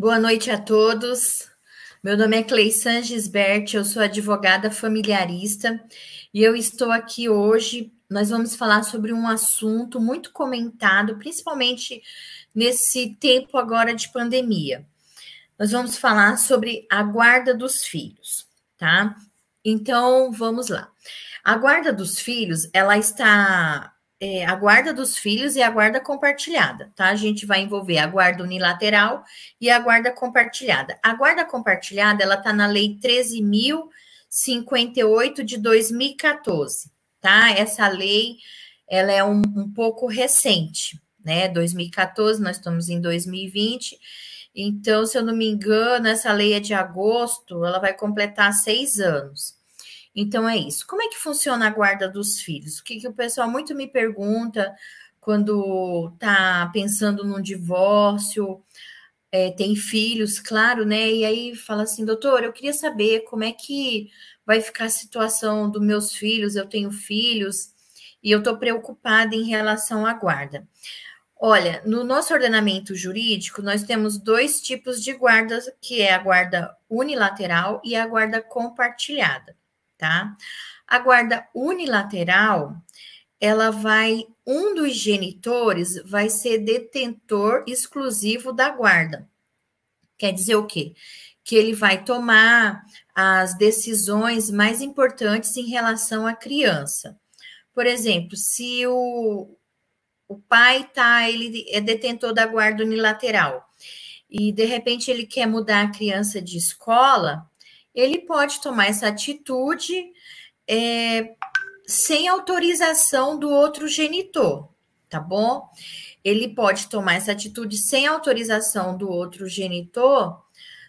Boa noite a todos. Meu nome é Cleissan Gisbert, eu sou advogada familiarista e eu estou aqui hoje. Nós vamos falar sobre um assunto muito comentado, principalmente nesse tempo agora de pandemia. Nós vamos falar sobre a guarda dos filhos, tá? Então, vamos lá. A guarda dos filhos, ela está é, a guarda dos filhos e a guarda compartilhada, tá? A gente vai envolver a guarda unilateral e a guarda compartilhada. A guarda compartilhada, ela tá na Lei 13.058 de 2014, tá? Essa lei, ela é um, um pouco recente, né? 2014, nós estamos em 2020, então, se eu não me engano, essa lei é de agosto, ela vai completar seis anos. Então é isso. Como é que funciona a guarda dos filhos? O que, que o pessoal muito me pergunta quando está pensando num divórcio, é, tem filhos, claro, né? E aí fala assim, doutor, eu queria saber como é que vai ficar a situação dos meus filhos, eu tenho filhos e eu estou preocupada em relação à guarda. Olha, no nosso ordenamento jurídico, nós temos dois tipos de guardas, que é a guarda unilateral e a guarda compartilhada tá? A guarda unilateral, ela vai, um dos genitores vai ser detentor exclusivo da guarda. Quer dizer o quê? Que ele vai tomar as decisões mais importantes em relação à criança. Por exemplo, se o, o pai tá, ele é detentor da guarda unilateral e de repente ele quer mudar a criança de escola, ele pode tomar essa atitude é, sem autorização do outro genitor, tá bom? Ele pode tomar essa atitude sem autorização do outro genitor,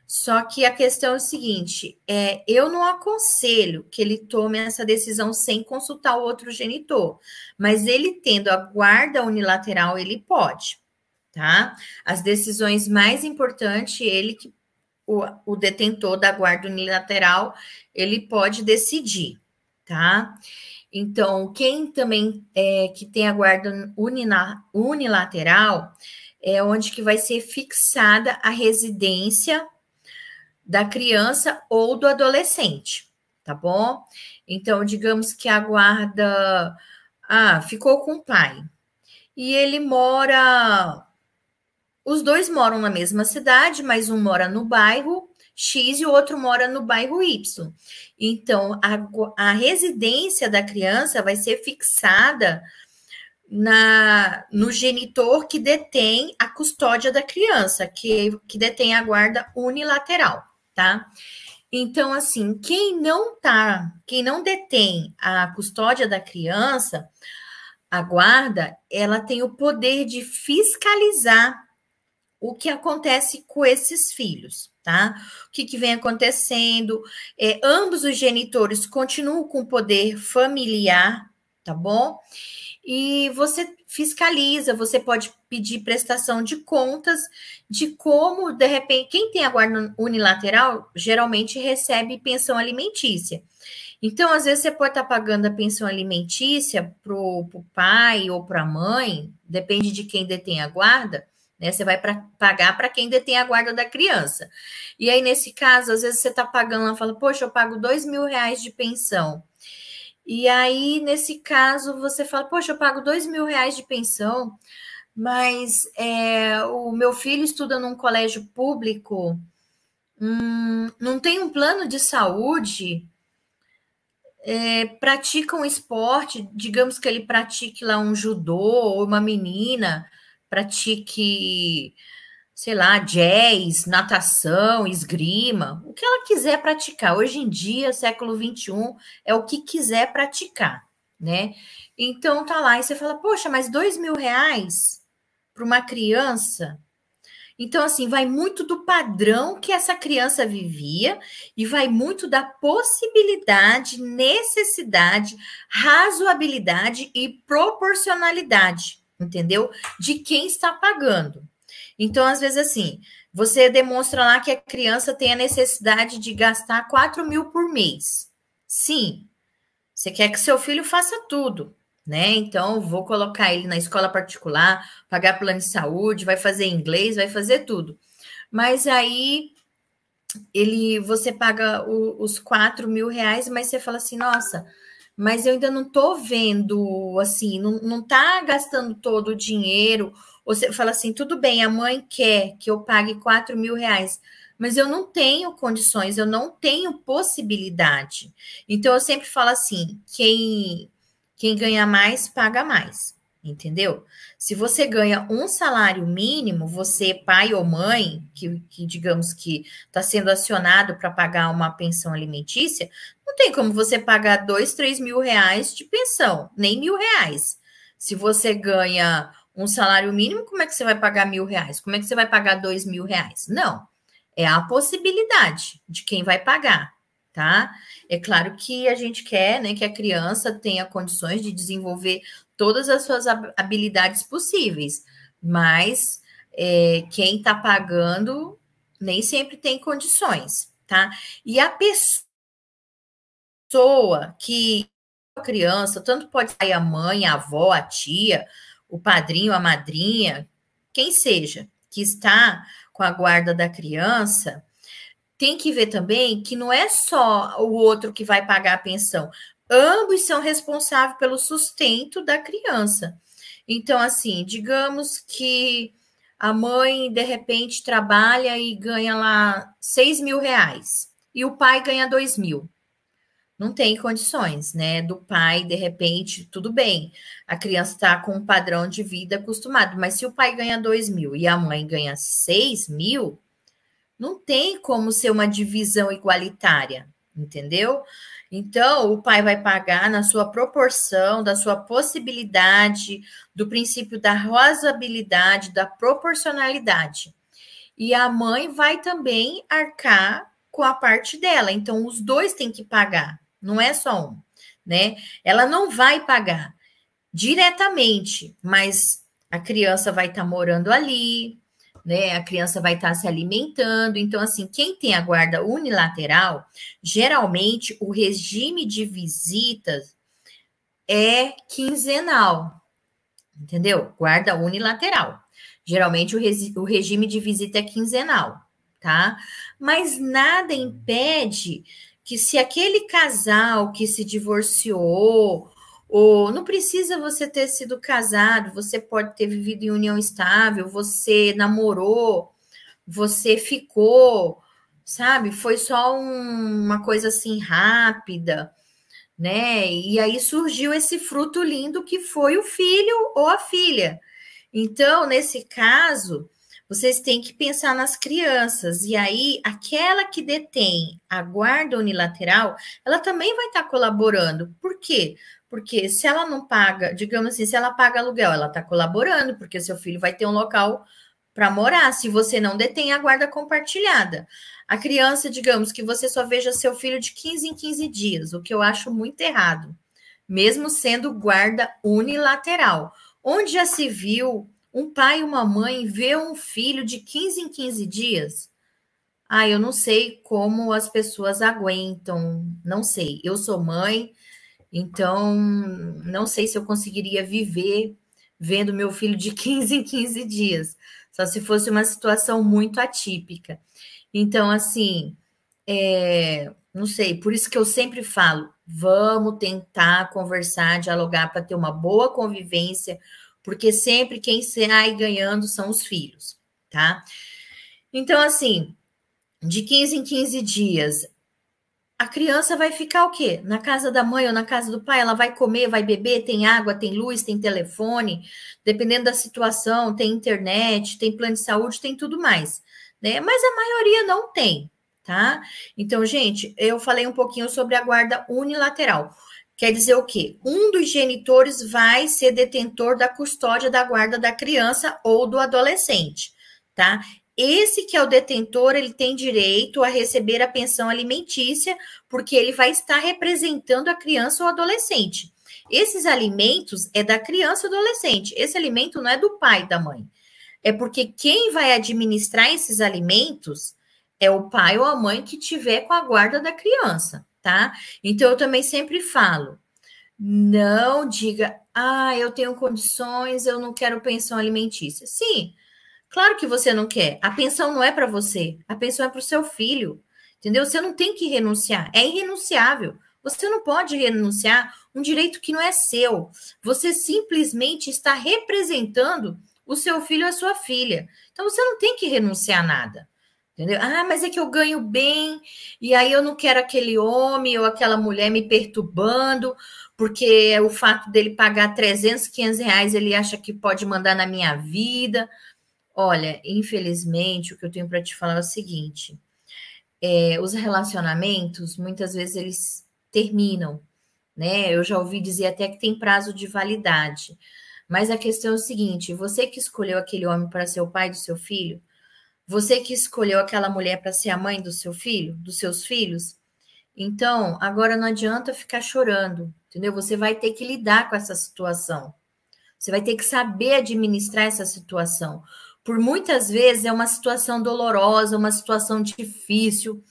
só que a questão é o seguinte: é, eu não aconselho que ele tome essa decisão sem consultar o outro genitor, mas ele tendo a guarda unilateral, ele pode, tá? As decisões mais importantes, ele que o, o detentor da guarda unilateral ele pode decidir, tá? Então, quem também é, que tem a guarda unilateral é onde que vai ser fixada a residência da criança ou do adolescente, tá bom? Então, digamos que a guarda ah, ficou com o pai e ele mora os dois moram na mesma cidade, mas um mora no bairro X e o outro mora no bairro Y. Então, a, a residência da criança vai ser fixada na, no genitor que detém a custódia da criança, que, que detém a guarda unilateral, tá? Então, assim, quem não tá, quem não detém a custódia da criança, a guarda, ela tem o poder de fiscalizar o que acontece com esses filhos, tá? O que, que vem acontecendo? É, ambos os genitores continuam com o poder familiar, tá bom? E você fiscaliza, você pode pedir prestação de contas de como, de repente, quem tem a guarda unilateral geralmente recebe pensão alimentícia. Então, às vezes, você pode estar pagando a pensão alimentícia para o pai ou para a mãe, depende de quem detém a guarda, né? Você vai pra, pagar para quem detém a guarda da criança. E aí, nesse caso, às vezes você está pagando, ela fala, poxa, eu pago dois mil reais de pensão. E aí, nesse caso, você fala, poxa, eu pago dois mil reais de pensão, mas é, o meu filho estuda num colégio público, hum, não tem um plano de saúde, é, pratica um esporte, digamos que ele pratique lá um judô ou uma menina pratique, sei lá, jazz, natação, esgrima, o que ela quiser praticar. Hoje em dia, século 21, é o que quiser praticar, né? Então tá lá e você fala, poxa, mas dois mil reais para uma criança. Então, assim, vai muito do padrão que essa criança vivia e vai muito da possibilidade, necessidade, razoabilidade e proporcionalidade entendeu? De quem está pagando. Então, às vezes, assim, você demonstra lá que a criança tem a necessidade de gastar 4 mil por mês. Sim, você quer que seu filho faça tudo, né? Então, vou colocar ele na escola particular, pagar plano de saúde, vai fazer inglês, vai fazer tudo. mas aí ele você paga o, os 4 mil reais, mas você fala assim, nossa, mas eu ainda não tô vendo assim, não, não tá gastando todo o dinheiro. Você fala assim, tudo bem, a mãe quer que eu pague 4 mil reais, mas eu não tenho condições, eu não tenho possibilidade. Então eu sempre falo assim: quem, quem ganha mais, paga mais. Entendeu? Se você ganha um salário mínimo, você, pai ou mãe, que, que digamos que está sendo acionado para pagar uma pensão alimentícia, não tem como você pagar dois, três mil reais de pensão, nem mil reais. Se você ganha um salário mínimo, como é que você vai pagar mil reais? Como é que você vai pagar dois mil reais? Não. É a possibilidade de quem vai pagar, tá? É claro que a gente quer né, que a criança tenha condições de desenvolver todas as suas habilidades possíveis, mas é, quem está pagando nem sempre tem condições, tá? E a pessoa que a criança, tanto pode ser a mãe, a avó, a tia, o padrinho, a madrinha, quem seja, que está com a guarda da criança, tem que ver também que não é só o outro que vai pagar a pensão. Ambos são responsáveis pelo sustento da criança. Então, assim, digamos que a mãe, de repente, trabalha e ganha lá 6 mil reais e o pai ganha 2 mil não tem condições, né? Do pai, de repente, tudo bem, a criança está com um padrão de vida acostumado, mas se o pai ganha 2 mil e a mãe ganha 6 mil, não tem como ser uma divisão igualitária, entendeu? Então, o pai vai pagar na sua proporção, da sua possibilidade, do princípio da razoabilidade, da proporcionalidade. E a mãe vai também arcar com a parte dela. Então, os dois têm que pagar não é só um, né? Ela não vai pagar diretamente, mas a criança vai estar tá morando ali, né? A criança vai estar tá se alimentando. Então, assim, quem tem a guarda unilateral, geralmente o regime de visitas é quinzenal, entendeu? Guarda unilateral. Geralmente o, o regime de visita é quinzenal, tá? Mas nada impede que se aquele casal que se divorciou, ou não precisa você ter sido casado, você pode ter vivido em união estável, você namorou, você ficou, sabe? Foi só um, uma coisa assim rápida, né? E aí surgiu esse fruto lindo que foi o filho ou a filha. Então, nesse caso, vocês têm que pensar nas crianças. E aí, aquela que detém a guarda unilateral, ela também vai estar colaborando. Por quê? Porque se ela não paga, digamos assim, se ela paga aluguel, ela está colaborando, porque seu filho vai ter um local para morar, se você não detém a guarda compartilhada. A criança, digamos que você só veja seu filho de 15 em 15 dias, o que eu acho muito errado, mesmo sendo guarda unilateral. Onde já se viu um pai e uma mãe vê um filho de 15 em 15 dias. Ah, eu não sei como as pessoas aguentam, não sei. Eu sou mãe, então não sei se eu conseguiria viver vendo meu filho de 15 em 15 dias, só se fosse uma situação muito atípica. Então, assim, é, não sei, por isso que eu sempre falo: vamos tentar conversar, dialogar para ter uma boa convivência porque sempre quem sai ganhando são os filhos, tá? Então, assim, de 15 em 15 dias, a criança vai ficar o quê? Na casa da mãe ou na casa do pai? Ela vai comer, vai beber, tem água, tem luz, tem telefone, dependendo da situação, tem internet, tem plano de saúde, tem tudo mais, né? Mas a maioria não tem, tá? Então, gente, eu falei um pouquinho sobre a guarda unilateral. Quer dizer o quê? Um dos genitores vai ser detentor da custódia da guarda da criança ou do adolescente, tá? Esse que é o detentor, ele tem direito a receber a pensão alimentícia, porque ele vai estar representando a criança ou adolescente. Esses alimentos é da criança ou adolescente. Esse alimento não é do pai da mãe. É porque quem vai administrar esses alimentos é o pai ou a mãe que tiver com a guarda da criança tá? Então eu também sempre falo, não diga, ah, eu tenho condições, eu não quero pensão alimentícia. Sim, Claro que você não quer. A pensão não é para você, a pensão é para o seu filho. Entendeu? Você não tem que renunciar, é irrenunciável. Você não pode renunciar um direito que não é seu. Você simplesmente está representando o seu filho ou a sua filha. Então você não tem que renunciar a nada. Entendeu? Ah, mas é que eu ganho bem, e aí eu não quero aquele homem ou aquela mulher me perturbando, porque o fato dele pagar 300, 500 reais, ele acha que pode mandar na minha vida. Olha, infelizmente, o que eu tenho para te falar é o seguinte: é, os relacionamentos, muitas vezes, eles terminam, né? Eu já ouvi dizer até que tem prazo de validade. Mas a questão é o seguinte: você que escolheu aquele homem para ser o pai do seu filho, você que escolheu aquela mulher para ser a mãe do seu filho, dos seus filhos, então agora não adianta ficar chorando, entendeu? Você vai ter que lidar com essa situação. Você vai ter que saber administrar essa situação. Por muitas vezes é uma situação dolorosa, uma situação difícil,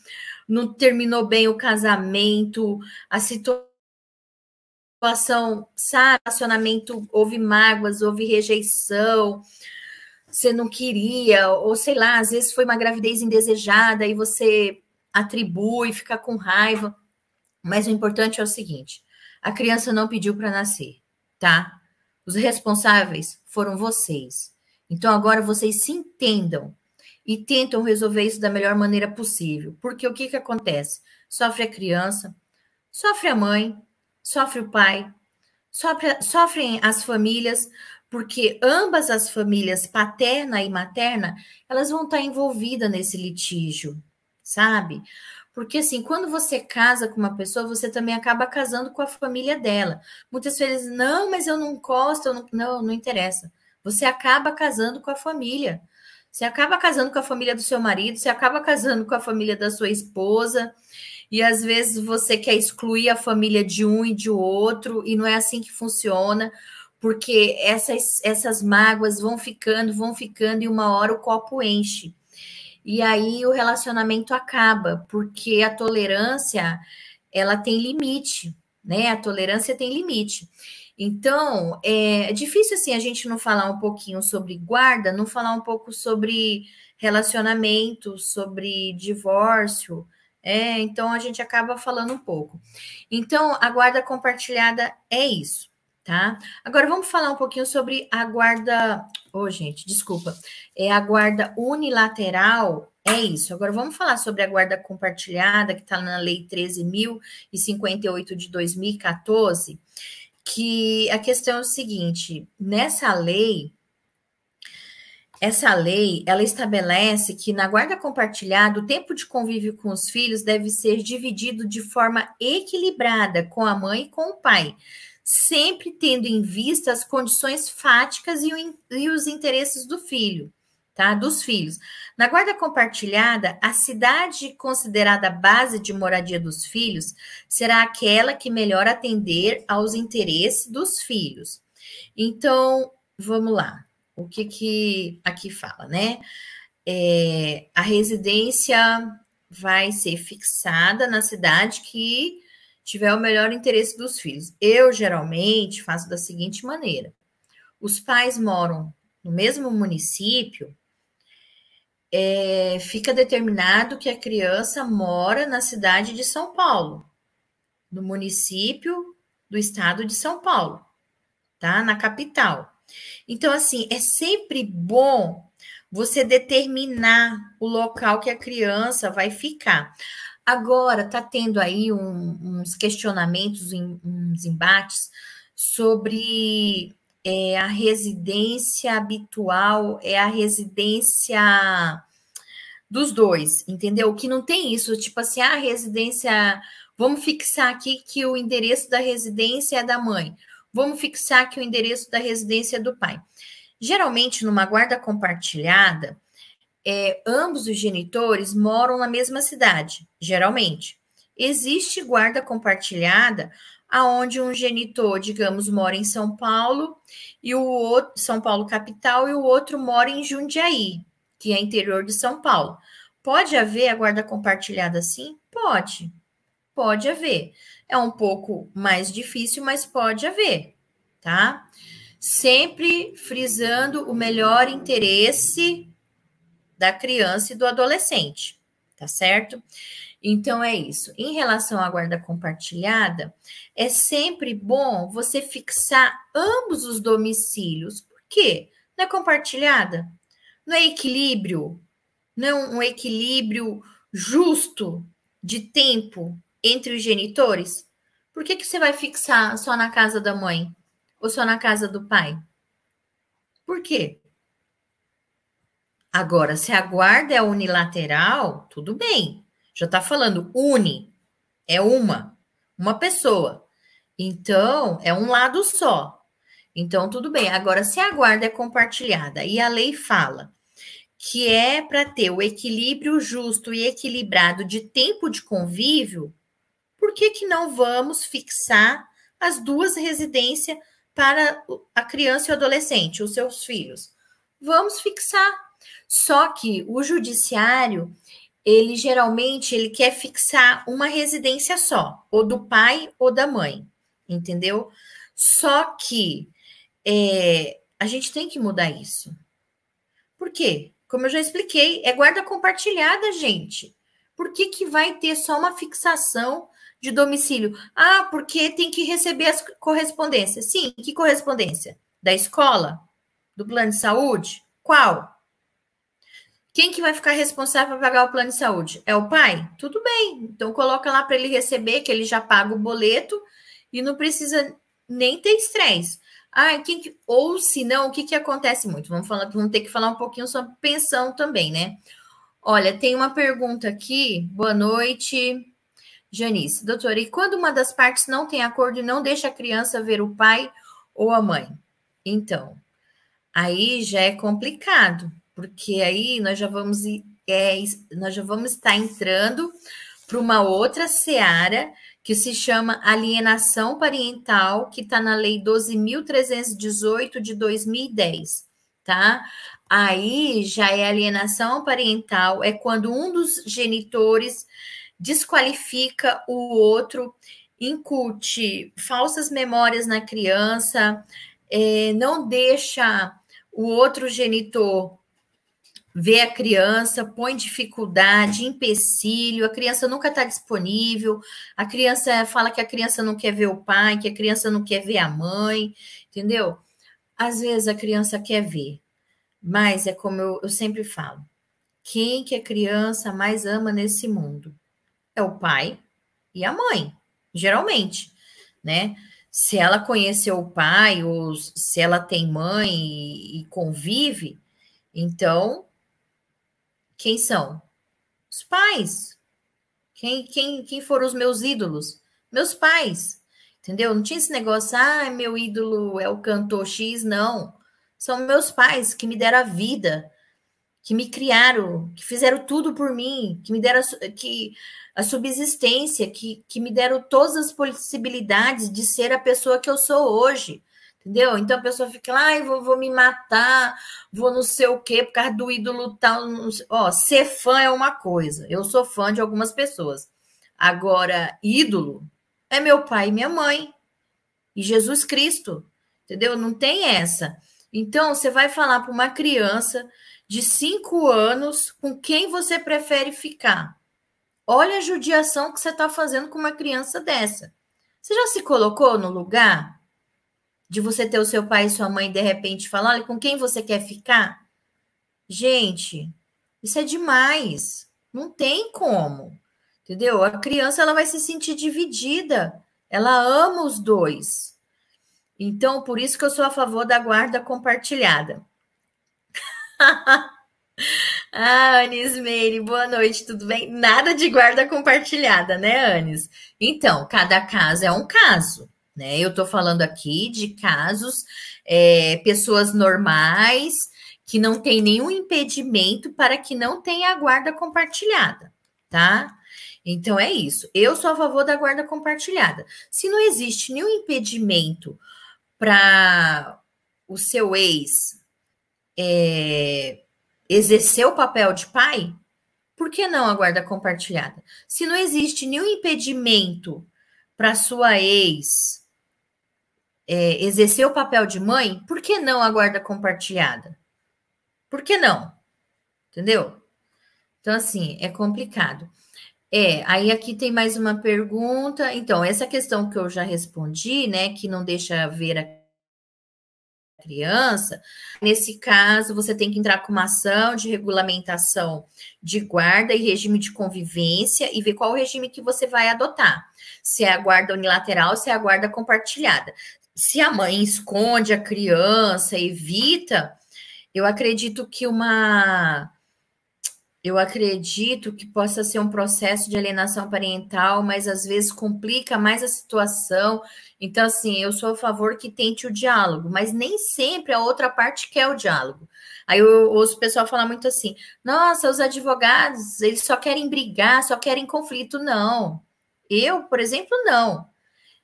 não terminou bem o casamento, a situação sabe, relacionamento houve mágoas, houve rejeição, você não queria, ou sei lá, às vezes foi uma gravidez indesejada e você atribui, fica com raiva. Mas o importante é o seguinte: a criança não pediu para nascer, tá? Os responsáveis foram vocês. Então agora vocês se entendam e tentam resolver isso da melhor maneira possível. Porque o que, que acontece? Sofre a criança, sofre a mãe, sofre o pai, sofre, sofrem as famílias, porque ambas as famílias, paterna e materna, elas vão estar envolvidas nesse litígio, sabe? Porque assim, quando você casa com uma pessoa, você também acaba casando com a família dela. Muitas vezes, não, mas eu não gosto, não, não, não interessa. Você acaba casando com a família. Você acaba casando com a família do seu marido, você acaba casando com a família da sua esposa, e às vezes você quer excluir a família de um e de outro, e não é assim que funciona porque essas, essas mágoas vão ficando, vão ficando, e uma hora o copo enche. E aí o relacionamento acaba, porque a tolerância ela tem limite, né? A tolerância tem limite. Então, é difícil assim a gente não falar um pouquinho sobre guarda, não falar um pouco sobre relacionamento, sobre divórcio. É, então a gente acaba falando um pouco. Então, a guarda compartilhada é isso tá? Agora vamos falar um pouquinho sobre a guarda. Ô, oh, gente, desculpa. É a guarda unilateral. É isso. Agora vamos falar sobre a guarda compartilhada, que está na Lei 13.058 de 2014, que a questão é o seguinte: nessa lei, essa lei, ela estabelece que na guarda compartilhada, o tempo de convívio com os filhos deve ser dividido de forma equilibrada com a mãe e com o pai, sempre tendo em vista as condições fáticas e, o, e os interesses do filho, tá? Dos filhos. Na guarda compartilhada, a cidade considerada base de moradia dos filhos será aquela que melhor atender aos interesses dos filhos. Então, vamos lá. O que que aqui fala, né? É, a residência vai ser fixada na cidade que tiver o melhor interesse dos filhos. Eu geralmente faço da seguinte maneira: os pais moram no mesmo município, é, fica determinado que a criança mora na cidade de São Paulo, no município do estado de São Paulo, tá? Na capital. Então, assim, é sempre bom você determinar o local que a criança vai ficar. Agora está tendo aí um, uns questionamentos, uns embates sobre é, a residência habitual, é a residência dos dois, entendeu? Que não tem isso, tipo assim, a residência. Vamos fixar aqui que o endereço da residência é da mãe. Vamos fixar que o endereço da residência é do pai. Geralmente, numa guarda compartilhada, é, ambos os genitores moram na mesma cidade, geralmente. Existe guarda compartilhada aonde um genitor, digamos, mora em São Paulo e o outro São Paulo capital e o outro mora em Jundiaí, que é interior de São Paulo. Pode haver a guarda compartilhada assim? Pode. Pode haver. É um pouco mais difícil, mas pode haver, tá? Sempre frisando o melhor interesse da criança e do adolescente, tá certo? Então é isso. Em relação à guarda compartilhada, é sempre bom você fixar ambos os domicílios. Por quê? Não é compartilhada? Não é equilíbrio? Não é um equilíbrio justo de tempo entre os genitores? Por que, que você vai fixar só na casa da mãe ou só na casa do pai? Por quê? Agora, se a guarda é unilateral, tudo bem. Já está falando uni, é uma, uma pessoa. Então, é um lado só. Então, tudo bem. Agora, se a guarda é compartilhada e a lei fala que é para ter o equilíbrio justo e equilibrado de tempo de convívio, por que, que não vamos fixar as duas residências para a criança e o adolescente, os seus filhos? Vamos fixar. Só que o judiciário, ele geralmente ele quer fixar uma residência só, ou do pai ou da mãe, entendeu? Só que é, a gente tem que mudar isso. Por quê? Como eu já expliquei, é guarda compartilhada, gente. Por que, que vai ter só uma fixação de domicílio? Ah, porque tem que receber as correspondências. Sim, que correspondência? Da escola? Do plano de saúde? Qual? Quem que vai ficar responsável para pagar o plano de saúde? É o pai? Tudo bem. Então coloca lá para ele receber, que ele já paga o boleto e não precisa nem ter estresse. Ah, que... ou se não, o que, que acontece muito? Vamos, falar, vamos ter que falar um pouquinho sobre pensão também, né? Olha, tem uma pergunta aqui. Boa noite, Janice. Doutora, e quando uma das partes não tem acordo e não deixa a criança ver o pai ou a mãe? Então, aí já é complicado, porque aí nós já vamos é, nós já vamos estar entrando para uma outra seara que se chama alienação parental, que está na Lei 12.318 de 2010, tá? Aí já é alienação parental, é quando um dos genitores desqualifica o outro, incute falsas memórias na criança, é, não deixa o outro genitor vê a criança, põe dificuldade, empecilho, a criança nunca está disponível, a criança fala que a criança não quer ver o pai, que a criança não quer ver a mãe, entendeu? Às vezes a criança quer ver, mas é como eu, eu sempre falo: quem que a criança mais ama nesse mundo? É o pai e a mãe, geralmente, né? Se ela conheceu o pai, ou se ela tem mãe e, e convive, então quem são? Os pais. Quem, quem, quem foram os meus ídolos? Meus pais. Entendeu? Não tinha esse negócio, ah, meu ídolo é o cantor X, não. São meus pais que me deram a vida, que me criaram, que fizeram tudo por mim, que me deram a, que, a subsistência, que, que me deram todas as possibilidades de ser a pessoa que eu sou hoje. Entendeu? Então a pessoa fica lá, ah, vou, vou me matar, vou não sei o quê, por causa do ídolo tal. Ó, ser fã é uma coisa. Eu sou fã de algumas pessoas. Agora, ídolo é meu pai e minha mãe. E Jesus Cristo. Entendeu? Não tem essa. Então, você vai falar para uma criança de cinco anos com quem você prefere ficar. Olha a judiação que você está fazendo com uma criança dessa. Você já se colocou no lugar? De você ter o seu pai e sua mãe de repente falar, olha, com quem você quer ficar? Gente, isso é demais. Não tem como. Entendeu? A criança ela vai se sentir dividida. Ela ama os dois. Então, por isso que eu sou a favor da guarda compartilhada. ah, Anis Meire, boa noite, tudo bem? Nada de guarda compartilhada, né, Anis? Então, cada caso é um caso. Né? Eu estou falando aqui de casos, é, pessoas normais, que não tem nenhum impedimento para que não tenha a guarda compartilhada, tá? Então é isso. Eu sou a favor da guarda compartilhada. Se não existe nenhum impedimento para o seu ex é, exercer o papel de pai, por que não a guarda compartilhada? Se não existe nenhum impedimento para sua ex é, exercer o papel de mãe, por que não a guarda compartilhada? Por que não? Entendeu? Então, assim, é complicado. É, aí aqui tem mais uma pergunta. Então, essa questão que eu já respondi, né, que não deixa ver a criança, nesse caso, você tem que entrar com uma ação de regulamentação de guarda e regime de convivência e ver qual regime que você vai adotar. Se é a guarda unilateral, se é a guarda compartilhada. Se a mãe esconde a criança, evita, eu acredito que uma eu acredito que possa ser um processo de alienação parental, mas às vezes complica mais a situação. Então, assim, eu sou a favor que tente o diálogo, mas nem sempre a outra parte quer o diálogo. Aí eu ouço o pessoal falar muito assim: nossa, os advogados, eles só querem brigar, só querem conflito. Não. Eu, por exemplo, não.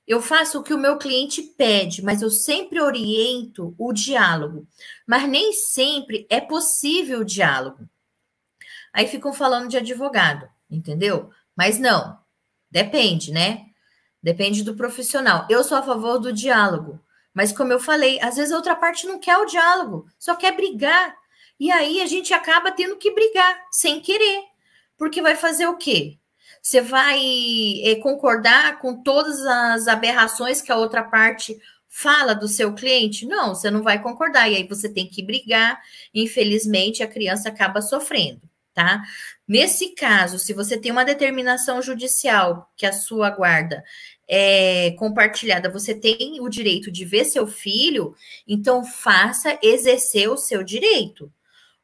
Eu faço o que o meu cliente pede, mas eu sempre oriento o diálogo. Mas nem sempre é possível o diálogo. Aí ficam falando de advogado, entendeu? Mas não, depende, né? Depende do profissional. Eu sou a favor do diálogo, mas como eu falei, às vezes a outra parte não quer o diálogo, só quer brigar. E aí a gente acaba tendo que brigar sem querer, porque vai fazer o quê? Você vai é, concordar com todas as aberrações que a outra parte fala do seu cliente? Não, você não vai concordar. E aí você tem que brigar. Infelizmente, a criança acaba sofrendo tá? Nesse caso, se você tem uma determinação judicial que a sua guarda é compartilhada, você tem o direito de ver seu filho, então faça exercer o seu direito.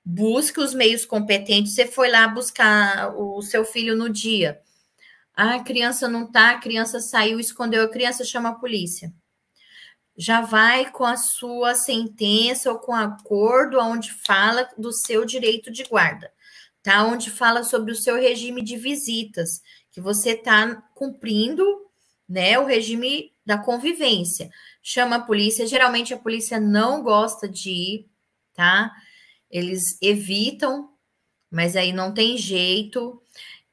Busque os meios competentes. Você foi lá buscar o seu filho no dia. A criança não tá, a criança saiu, escondeu a criança, chama a polícia. Já vai com a sua sentença ou com acordo onde fala do seu direito de guarda tá? Onde fala sobre o seu regime de visitas, que você está cumprindo, né, o regime da convivência. Chama a polícia, geralmente a polícia não gosta de ir, tá? Eles evitam, mas aí não tem jeito.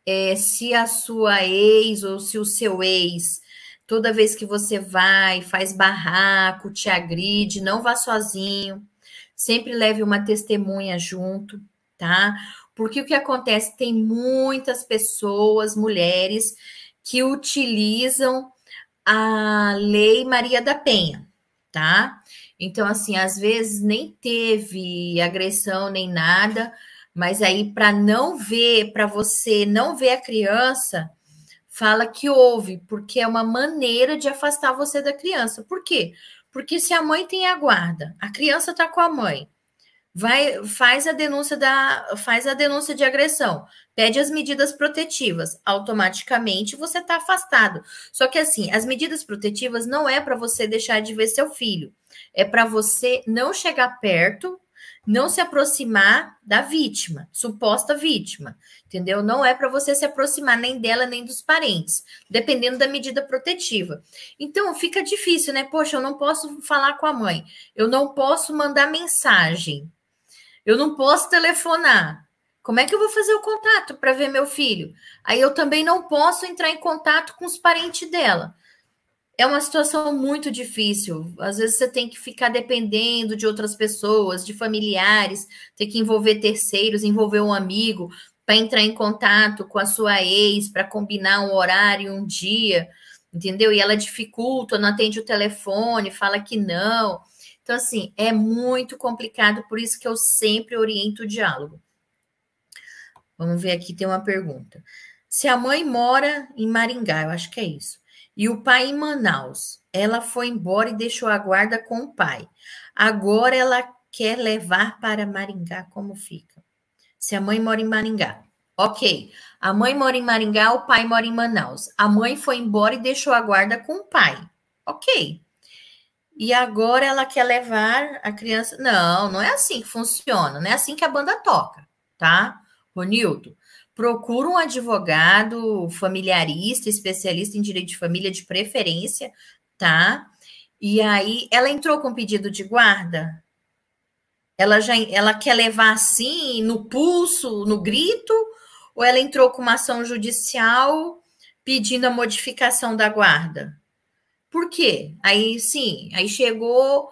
É, se a sua ex ou se o seu ex, toda vez que você vai, faz barraco, te agride, não vá sozinho. Sempre leve uma testemunha junto, tá? Porque o que acontece? Tem muitas pessoas, mulheres, que utilizam a Lei Maria da Penha, tá? Então, assim, às vezes nem teve agressão nem nada, mas aí, para não ver, para você não ver a criança, fala que houve, porque é uma maneira de afastar você da criança. Por quê? Porque se a mãe tem a guarda, a criança está com a mãe, vai faz a denúncia da faz a denúncia de agressão, pede as medidas protetivas, automaticamente você está afastado. Só que assim, as medidas protetivas não é para você deixar de ver seu filho, é para você não chegar perto, não se aproximar da vítima, suposta vítima, entendeu? Não é para você se aproximar nem dela nem dos parentes, dependendo da medida protetiva. Então fica difícil, né? Poxa, eu não posso falar com a mãe, eu não posso mandar mensagem, eu não posso telefonar. Como é que eu vou fazer o contato para ver meu filho? Aí eu também não posso entrar em contato com os parentes dela. É uma situação muito difícil. Às vezes você tem que ficar dependendo de outras pessoas, de familiares, ter que envolver terceiros, envolver um amigo para entrar em contato com a sua ex, para combinar um horário, um dia, entendeu? E ela dificulta, não atende o telefone, fala que não. Então, assim, é muito complicado, por isso que eu sempre oriento o diálogo. Vamos ver aqui, tem uma pergunta. Se a mãe mora em Maringá, eu acho que é isso, e o pai em Manaus, ela foi embora e deixou a guarda com o pai. Agora ela quer levar para Maringá, como fica? Se a mãe mora em Maringá. Ok, a mãe mora em Maringá, o pai mora em Manaus. A mãe foi embora e deixou a guarda com o pai. Ok e agora ela quer levar a criança. Não, não é assim que funciona, não é assim que a banda toca, tá? Ronildo, procura um advogado familiarista, especialista em direito de família de preferência, tá? E aí, ela entrou com pedido de guarda? Ela já ela quer levar assim no pulso, no grito, ou ela entrou com uma ação judicial pedindo a modificação da guarda? Por quê? Aí sim, aí chegou,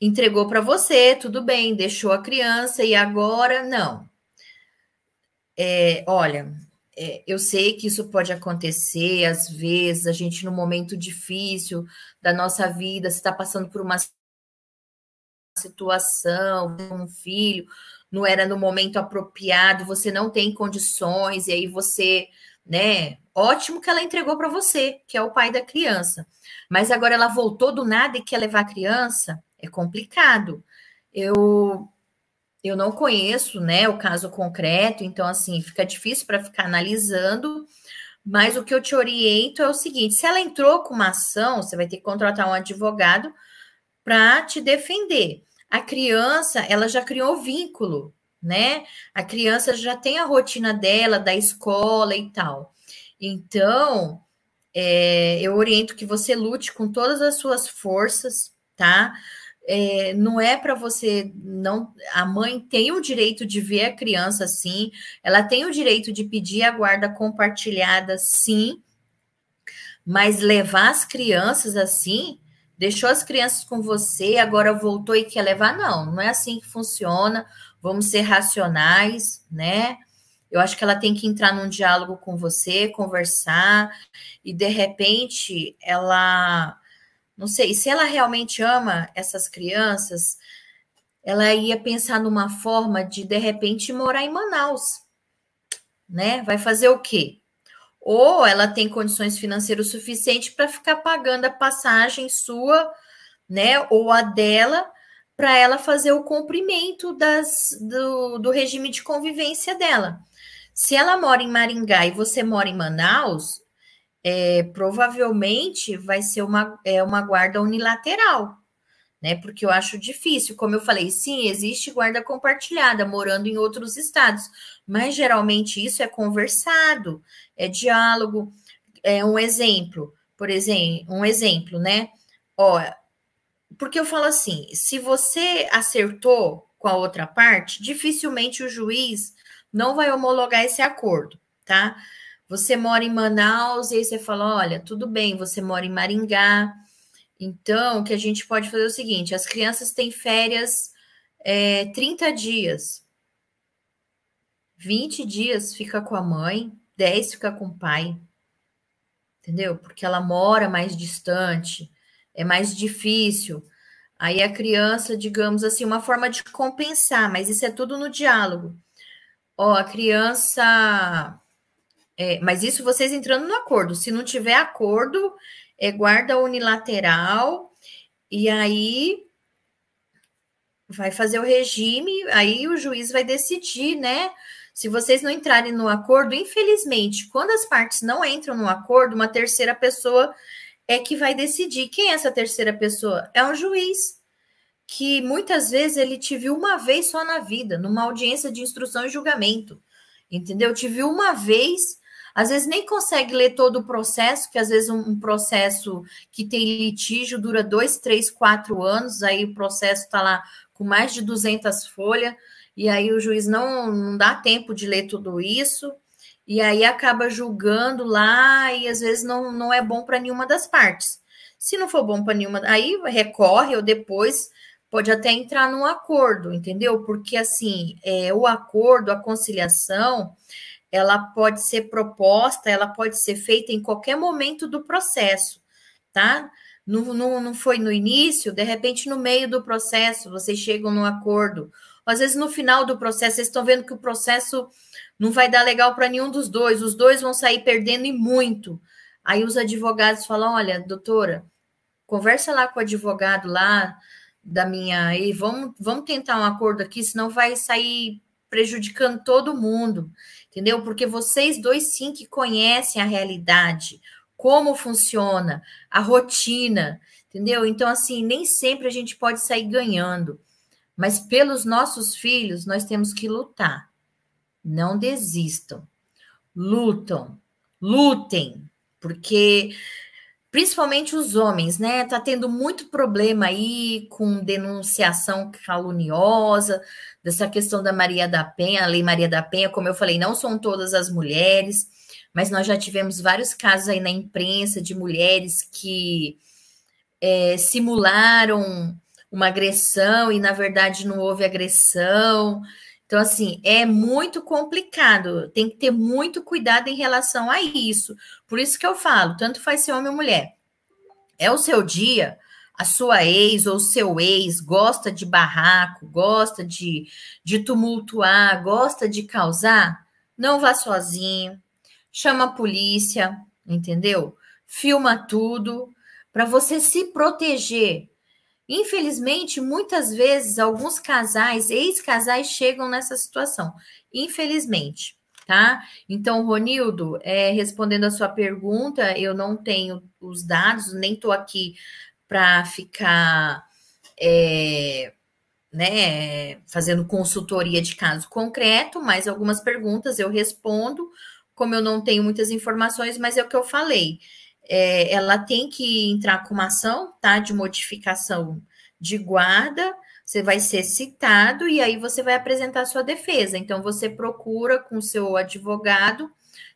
entregou para você, tudo bem, deixou a criança e agora não. É, olha, é, eu sei que isso pode acontecer, às vezes, a gente, num momento difícil da nossa vida, se está passando por uma situação, um filho, não era no momento apropriado, você não tem condições, e aí você, né? Ótimo que ela entregou para você, que é o pai da criança. Mas agora ela voltou do nada e quer levar a criança, é complicado. Eu eu não conheço, né, o caso concreto, então assim, fica difícil para ficar analisando, mas o que eu te oriento é o seguinte: se ela entrou com uma ação, você vai ter que contratar um advogado para te defender. A criança, ela já criou vínculo, né? A criança já tem a rotina dela, da escola e tal. Então, é, eu oriento que você lute com todas as suas forças, tá? É, não é para você não. A mãe tem o direito de ver a criança, sim. Ela tem o direito de pedir a guarda compartilhada, sim. Mas levar as crianças assim, deixou as crianças com você, agora voltou e quer levar, não, não é assim que funciona. Vamos ser racionais, né? Eu acho que ela tem que entrar num diálogo com você, conversar, e de repente ela não sei, se ela realmente ama essas crianças, ela ia pensar numa forma de de repente morar em Manaus, né? Vai fazer o quê? Ou ela tem condições financeiras suficientes para ficar pagando a passagem sua, né? Ou a dela, para ela fazer o cumprimento das, do, do regime de convivência dela. Se ela mora em Maringá e você mora em Manaus, é, provavelmente vai ser uma, é, uma guarda unilateral, né? Porque eu acho difícil, como eu falei, sim, existe guarda compartilhada morando em outros estados, mas geralmente isso é conversado, é diálogo. É um exemplo, por exemplo, um exemplo, né? Ó, porque eu falo assim: se você acertou com a outra parte, dificilmente o juiz não vai homologar esse acordo, tá? Você mora em Manaus e aí você fala: olha, tudo bem, você mora em Maringá. Então, o que a gente pode fazer é o seguinte: as crianças têm férias é, 30 dias. 20 dias fica com a mãe, 10 fica com o pai. Entendeu? Porque ela mora mais distante, é mais difícil. Aí a criança, digamos assim, uma forma de compensar, mas isso é tudo no diálogo. Ó, a criança é, mas isso vocês entrando no acordo. Se não tiver acordo, é guarda unilateral, e aí vai fazer o regime, aí o juiz vai decidir, né? Se vocês não entrarem no acordo, infelizmente, quando as partes não entram no acordo, uma terceira pessoa é que vai decidir. Quem é essa terceira pessoa? É um juiz que muitas vezes ele te viu uma vez só na vida, numa audiência de instrução e julgamento. Entendeu? Te viu uma vez às vezes nem consegue ler todo o processo, que às vezes um, um processo que tem litígio dura dois, três, quatro anos, aí o processo está lá com mais de 200 folhas, e aí o juiz não, não dá tempo de ler tudo isso, e aí acaba julgando lá, e às vezes não, não é bom para nenhuma das partes. Se não for bom para nenhuma, aí recorre ou depois pode até entrar num acordo, entendeu? Porque assim, é, o acordo, a conciliação, ela pode ser proposta, ela pode ser feita em qualquer momento do processo, tá? Não, não, não foi no início, de repente no meio do processo vocês chegam num acordo. Às vezes no final do processo vocês estão vendo que o processo não vai dar legal para nenhum dos dois, os dois vão sair perdendo e muito. Aí os advogados falam: olha, doutora, conversa lá com o advogado lá da minha e vamos, vamos tentar um acordo aqui, senão vai sair prejudicando todo mundo entendeu? Porque vocês dois sim que conhecem a realidade, como funciona, a rotina, entendeu? Então, assim, nem sempre a gente pode sair ganhando, mas pelos nossos filhos nós temos que lutar. Não desistam, lutam, lutem, porque principalmente os homens, né? Tá tendo muito problema aí com denunciação caluniosa, dessa questão da Maria da Penha, a Lei Maria da Penha, como eu falei, não são todas as mulheres, mas nós já tivemos vários casos aí na imprensa de mulheres que é, simularam uma agressão e, na verdade, não houve agressão. Então, assim, é muito complicado, tem que ter muito cuidado em relação a isso. Por isso que eu falo, tanto faz ser homem ou mulher. É o seu dia, a sua ex ou seu ex gosta de barraco, gosta de, de tumultuar, gosta de causar, não vá sozinho, chama a polícia, entendeu? Filma tudo para você se proteger. Infelizmente, muitas vezes alguns casais, ex-casais chegam nessa situação. Infelizmente, tá? Então, Ronildo, é, respondendo a sua pergunta, eu não tenho os dados, nem estou aqui para ficar é, né, fazendo consultoria de caso concreto, mas algumas perguntas eu respondo, como eu não tenho muitas informações, mas é o que eu falei. É, ela tem que entrar com uma ação tá, de modificação de guarda, você vai ser citado e aí você vai apresentar sua defesa. Então, você procura com seu advogado,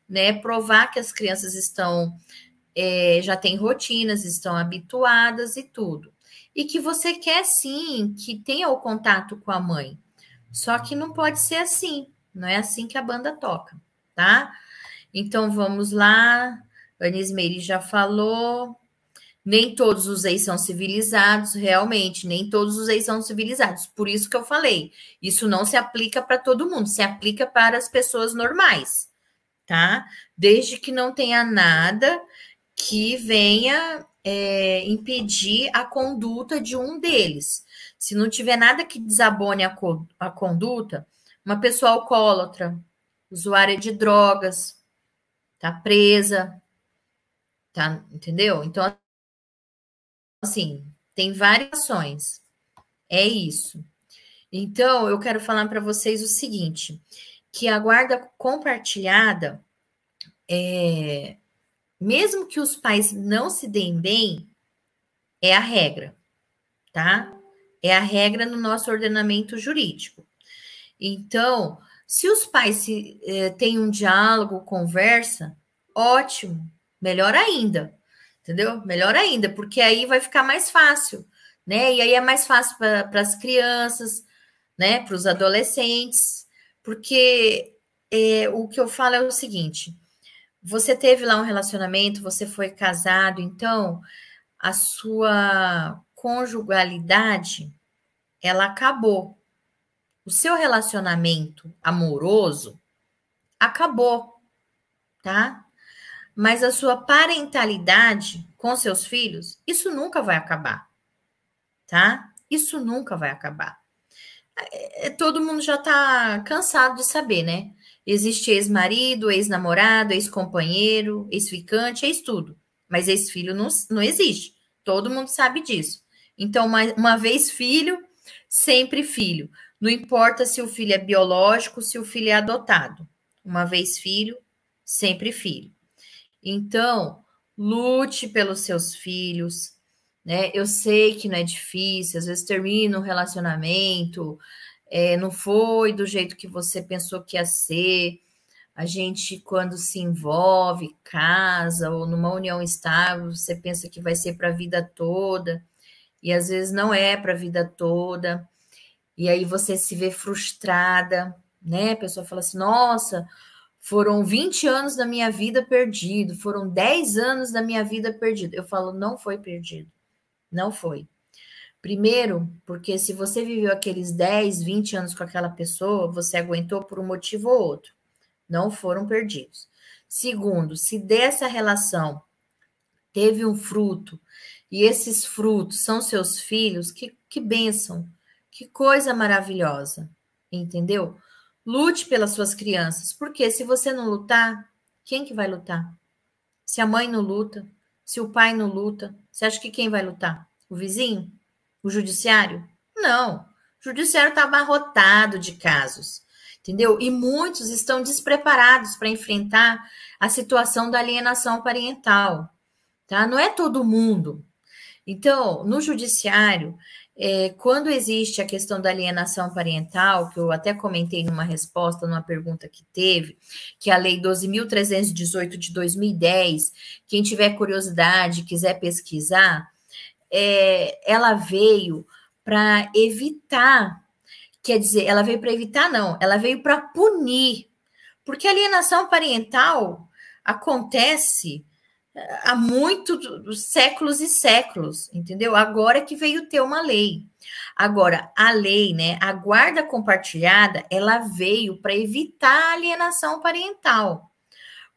né, provar que as crianças estão é, já têm rotinas, estão habituadas e tudo. E que você quer sim que tenha o contato com a mãe. Só que não pode ser assim, não é assim que a banda toca, tá? Então vamos lá. Anis Meire já falou. Nem todos os ex são civilizados, realmente, nem todos os ex são civilizados. Por isso que eu falei, isso não se aplica para todo mundo, se aplica para as pessoas normais, tá? Desde que não tenha nada que venha é, impedir a conduta de um deles. Se não tiver nada que desabone a, co a conduta, uma pessoa alcoólatra, usuária de drogas, tá presa, tá, entendeu? Então, assim, tem variações. É isso. Então, eu quero falar para vocês o seguinte, que a guarda compartilhada é, mesmo que os pais não se deem bem, é a regra, tá? É a regra no nosso ordenamento jurídico. Então, se os pais se, eh, têm um diálogo, conversa, ótimo, melhor ainda, entendeu? Melhor ainda, porque aí vai ficar mais fácil, né? E aí é mais fácil para as crianças, né? Para os adolescentes, porque eh, o que eu falo é o seguinte: você teve lá um relacionamento, você foi casado, então a sua conjugalidade ela acabou. O seu relacionamento amoroso acabou, tá? Mas a sua parentalidade com seus filhos, isso nunca vai acabar, tá? Isso nunca vai acabar. É, é todo mundo já tá cansado de saber, né? Existe ex-marido, ex-namorado, ex-companheiro, ex-ficante, ex-tudo. Mas ex-filho não, não existe. Todo mundo sabe disso. Então, uma, uma vez filho, sempre filho. Não importa se o filho é biológico, se o filho é adotado. Uma vez filho, sempre filho. Então, lute pelos seus filhos, né? Eu sei que não é difícil, às vezes termina um relacionamento, é, não foi do jeito que você pensou que ia ser. A gente, quando se envolve, casa ou numa união estável, você pensa que vai ser para a vida toda, e às vezes não é para a vida toda, e aí você se vê frustrada, né? A pessoa fala assim: nossa, foram 20 anos da minha vida perdido, foram 10 anos da minha vida perdido. Eu falo: não foi perdido, não foi. Primeiro, porque se você viveu aqueles 10, 20 anos com aquela pessoa, você aguentou por um motivo ou outro. Não foram perdidos. Segundo, se dessa relação teve um fruto e esses frutos são seus filhos, que, que bênção, que coisa maravilhosa, entendeu? Lute pelas suas crianças, porque se você não lutar, quem que vai lutar? Se a mãe não luta, se o pai não luta, você acha que quem vai lutar? O vizinho? O judiciário? Não. O judiciário está abarrotado de casos, entendeu? E muitos estão despreparados para enfrentar a situação da alienação parental, tá? Não é todo mundo. Então, no judiciário, é, quando existe a questão da alienação parental, que eu até comentei numa resposta, numa pergunta que teve, que é a Lei 12.318 de 2010, quem tiver curiosidade, quiser pesquisar, é, ela veio para evitar Quer dizer, ela veio para evitar, não, ela veio para punir. Porque alienação parental acontece há muitos séculos e séculos, entendeu? Agora que veio ter uma lei. Agora, a lei, né, a guarda compartilhada, ela veio para evitar a alienação parental.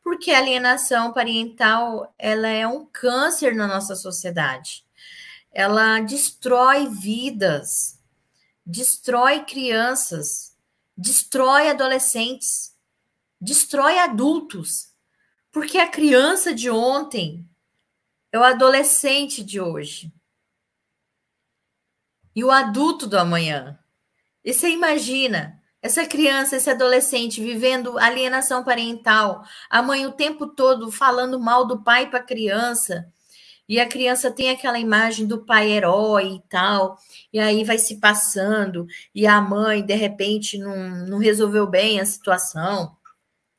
Porque a alienação parental, ela é um câncer na nossa sociedade. Ela destrói vidas, destrói crianças, destrói adolescentes, destrói adultos. Porque a criança de ontem é o adolescente de hoje. E o adulto do amanhã. E você imagina essa criança, esse adolescente vivendo alienação parental, a mãe o tempo todo falando mal do pai para a criança, e a criança tem aquela imagem do pai herói e tal, e aí vai se passando, e a mãe, de repente, não, não resolveu bem a situação,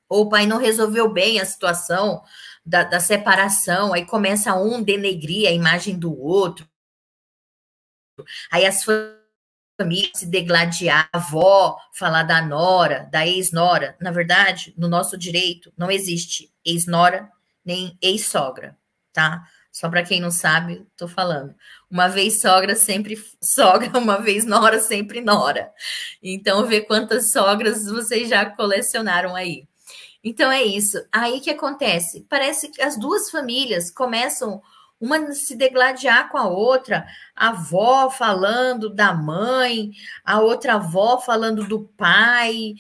ou o pai não resolveu bem a situação da, da separação, aí começa um denegrir a imagem do outro, aí as famílias se degladiar, a avó falar da nora, da ex-nora, na verdade, no nosso direito, não existe ex-nora nem ex-sogra, tá? Só para quem não sabe, estou falando. Uma vez sogra, sempre sogra, uma vez nora, sempre nora. Então, vê quantas sogras vocês já colecionaram aí. Então, é isso. Aí que acontece? Parece que as duas famílias começam uma se degladiar com a outra, a avó falando da mãe, a outra avó falando do pai,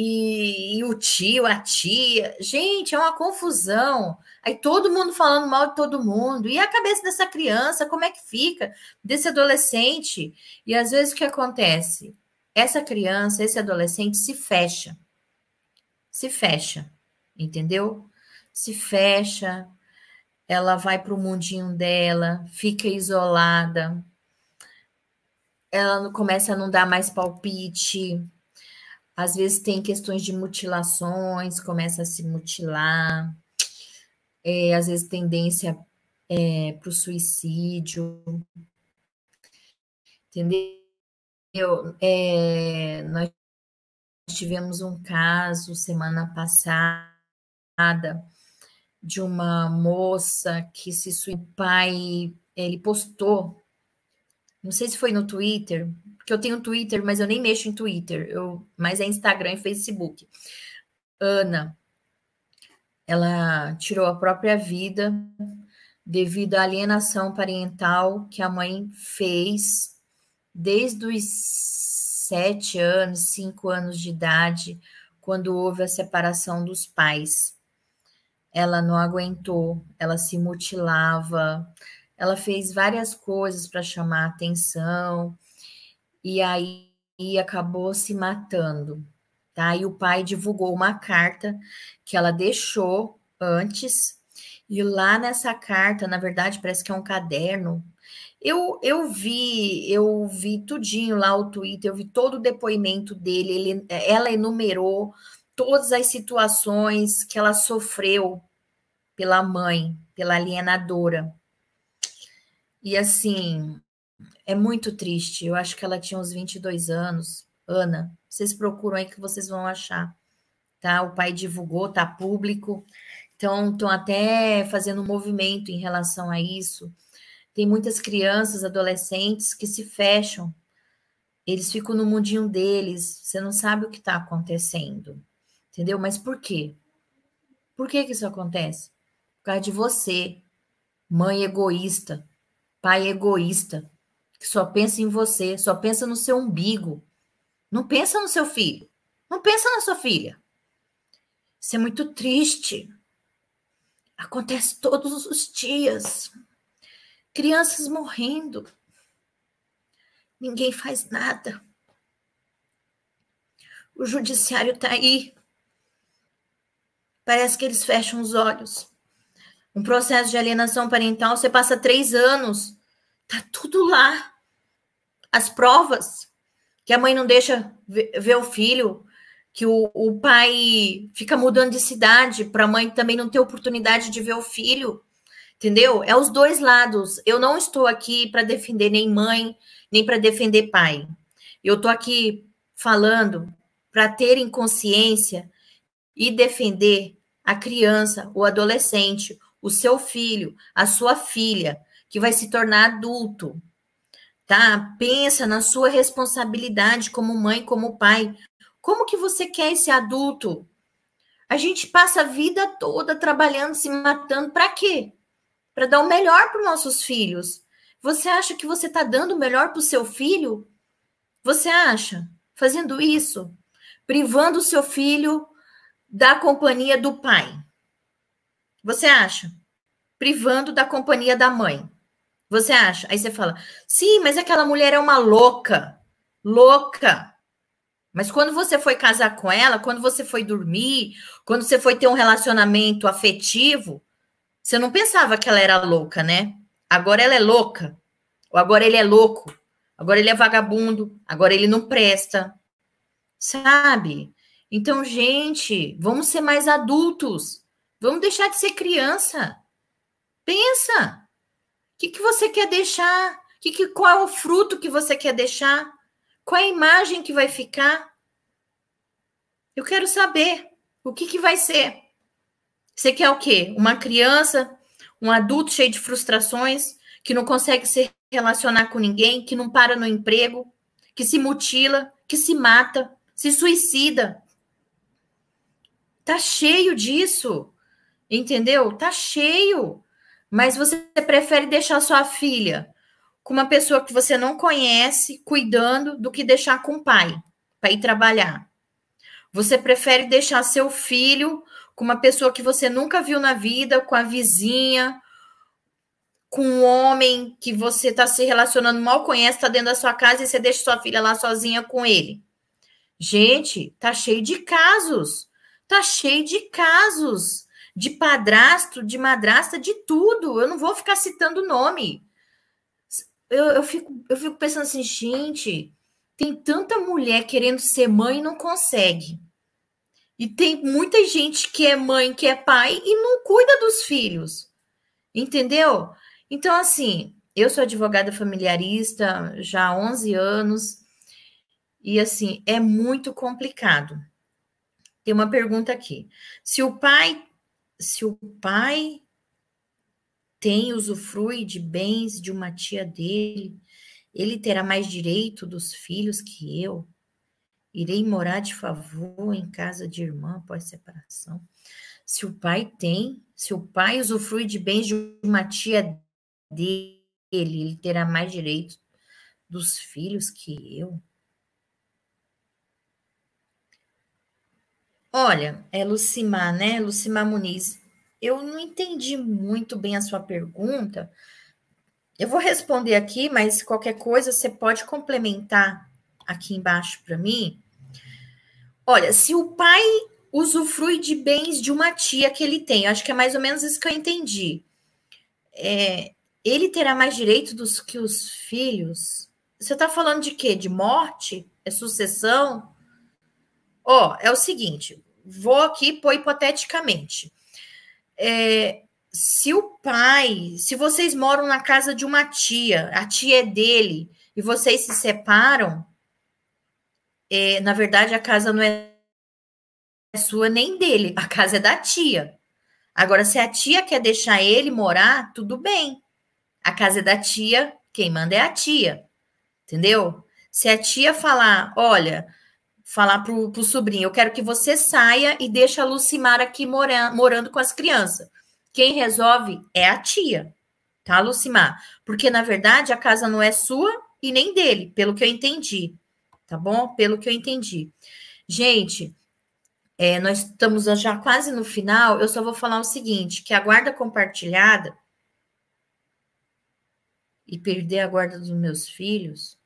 e, e, o tio, a tia. Gente, é uma confusão. Aí todo mundo falando mal de todo mundo. E a cabeça dessa criança, como é que fica? Desse adolescente. E às vezes o que acontece? Essa criança, esse adolescente se fecha. Se fecha, entendeu? Se fecha, ela vai para o mundinho dela, fica isolada, ela começa a não dar mais palpite, às vezes tem questões de mutilações, começa a se mutilar, é, às vezes tendência é, para o suicídio, entendeu? É, nós tivemos um caso semana passada de uma moça que se o pai ele postou, não sei se foi no Twitter, porque eu tenho Twitter, mas eu nem mexo em Twitter, eu, mas é Instagram e Facebook. Ana, ela tirou a própria vida devido à alienação parental que a mãe fez desde os sete anos, cinco anos de idade, quando houve a separação dos pais. Ela não aguentou, ela se mutilava, ela fez várias coisas para chamar atenção, e aí acabou se matando, tá? E o pai divulgou uma carta que ela deixou antes, e lá nessa carta, na verdade, parece que é um caderno. Eu, eu vi, eu vi tudinho lá o Twitter, eu vi todo o depoimento dele, ele, ela enumerou todas as situações que ela sofreu pela mãe, pela alienadora. E assim, é muito triste. Eu acho que ela tinha uns 22 anos. Ana, vocês procuram aí que vocês vão achar. Tá? O pai divulgou, tá público. Então, estão até fazendo um movimento em relação a isso. Tem muitas crianças, adolescentes que se fecham. Eles ficam no mundinho deles. Você não sabe o que está acontecendo. Entendeu? Mas por quê? Por que, que isso acontece? Por causa de você, mãe egoísta, pai egoísta que só pensa em você, só pensa no seu umbigo. Não pensa no seu filho. Não pensa na sua filha. Isso é muito triste. Acontece todos os dias. Crianças morrendo. Ninguém faz nada. O judiciário está aí. Parece que eles fecham os olhos. Um processo de alienação parental, você passa três anos Tá tudo lá. As provas que a mãe não deixa ver, o filho, que o, o pai fica mudando de cidade para a mãe também não ter oportunidade de ver o filho. Entendeu? É os dois lados. Eu não estou aqui para defender nem mãe, nem para defender pai. Eu estou aqui falando para terem consciência e defender a criança, o adolescente, o seu filho, a sua filha, que vai se tornar adulto. Tá? Pensa na sua responsabilidade como mãe, como pai. Como que você quer esse adulto? A gente passa a vida toda trabalhando, se matando, para quê? Para dar o melhor para os nossos filhos. Você acha que você está dando o melhor para o seu filho? Você acha? Fazendo isso, privando o seu filho da companhia do pai. Você acha? Privando da companhia da mãe. Você acha? Aí você fala: sim, mas aquela mulher é uma louca. Louca. Mas quando você foi casar com ela, quando você foi dormir, quando você foi ter um relacionamento afetivo, você não pensava que ela era louca, né? Agora ela é louca. Ou agora ele é louco. Agora ele é vagabundo. Agora ele não presta. Sabe? Então, gente, vamos ser mais adultos. Vamos deixar de ser criança. Pensa. O que, que você quer deixar? Que, que, qual é o fruto que você quer deixar? Qual é a imagem que vai ficar? Eu quero saber o que, que vai ser. Você quer o quê? Uma criança, um adulto cheio de frustrações, que não consegue se relacionar com ninguém, que não para no emprego, que se mutila, que se mata, se suicida. Tá cheio disso. Entendeu? Tá cheio. Mas você prefere deixar sua filha com uma pessoa que você não conhece, cuidando, do que deixar com o pai para ir trabalhar. Você prefere deixar seu filho com uma pessoa que você nunca viu na vida, com a vizinha, com um homem que você está se relacionando, mal conhece, está dentro da sua casa e você deixa sua filha lá sozinha com ele. Gente, tá cheio de casos. Tá cheio de casos de padrasto, de madrasta, de tudo. Eu não vou ficar citando nome. Eu, eu, fico, eu fico pensando assim, gente, tem tanta mulher querendo ser mãe e não consegue. E tem muita gente que é mãe, que é pai e não cuida dos filhos. Entendeu? Então, assim, eu sou advogada familiarista já há 11 anos e, assim, é muito complicado. Tem uma pergunta aqui. Se o pai se o pai tem usufrui de bens de uma tia dele, ele terá mais direito dos filhos que eu. Irei morar de favor em casa de irmã após separação. Se o pai tem, se o pai usufrui de bens de uma tia dele, ele terá mais direito dos filhos que eu. Olha, é Lucimar, né? Lucimar Muniz. Eu não entendi muito bem a sua pergunta. Eu vou responder aqui, mas qualquer coisa você pode complementar aqui embaixo para mim. Olha, se o pai usufrui de bens de uma tia que ele tem, acho que é mais ou menos isso que eu entendi. É, ele terá mais direito dos que os filhos? Você está falando de quê? De morte? É sucessão? Ó, oh, é o seguinte, vou aqui pôr hipoteticamente. É, se o pai, se vocês moram na casa de uma tia, a tia é dele, e vocês se separam, é, na verdade a casa não é sua nem dele, a casa é da tia. Agora, se a tia quer deixar ele morar, tudo bem. A casa é da tia, quem manda é a tia. Entendeu? Se a tia falar, olha, falar pro, pro sobrinho, eu quero que você saia e deixe a Lucimar aqui mora, morando com as crianças. Quem resolve é a tia, tá, Lucimar? Porque, na verdade, a casa não é sua e nem dele, pelo que eu entendi, tá bom? Pelo que eu entendi. Gente, é, nós estamos já quase no final, eu só vou falar o seguinte, que a guarda compartilhada e perder a guarda dos meus filhos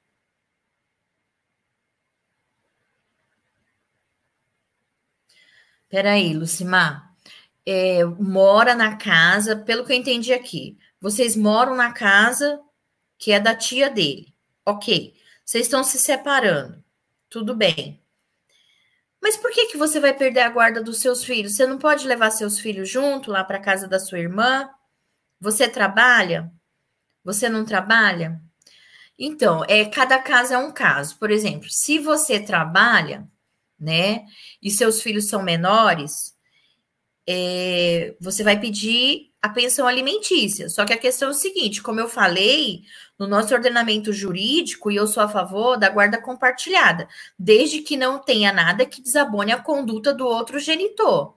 Peraí, Lucimar. É, mora na casa, pelo que eu entendi aqui, vocês moram na casa que é da tia dele. Ok. Vocês estão se separando. Tudo bem. Mas por que, que você vai perder a guarda dos seus filhos? Você não pode levar seus filhos junto lá para casa da sua irmã? Você trabalha? Você não trabalha? Então, é cada caso é um caso. Por exemplo, se você trabalha, né, e seus filhos são menores, é, você vai pedir a pensão alimentícia. Só que a questão é o seguinte: como eu falei, no nosso ordenamento jurídico, e eu sou a favor da guarda compartilhada, desde que não tenha nada que desabone a conduta do outro genitor.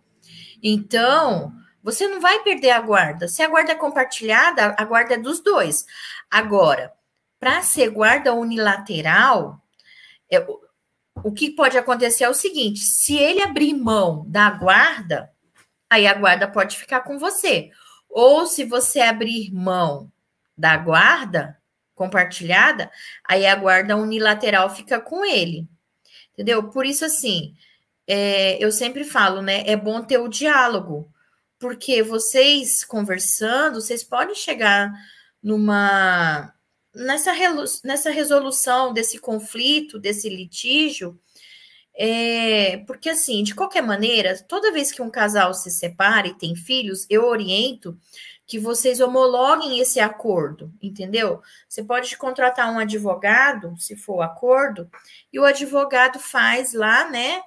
Então, você não vai perder a guarda. Se a guarda é compartilhada, a guarda é dos dois. Agora, para ser guarda unilateral, é, o que pode acontecer é o seguinte: se ele abrir mão da guarda, aí a guarda pode ficar com você. Ou se você abrir mão da guarda compartilhada, aí a guarda unilateral fica com ele. Entendeu? Por isso, assim, é, eu sempre falo, né? É bom ter o diálogo, porque vocês conversando, vocês podem chegar numa nessa, nessa resolução desse conflito, desse litígio, é, porque assim, de qualquer maneira, toda vez que um casal se separa e tem filhos, eu oriento que vocês homologuem esse acordo, entendeu? Você pode contratar um advogado, se for acordo, e o advogado faz lá, né?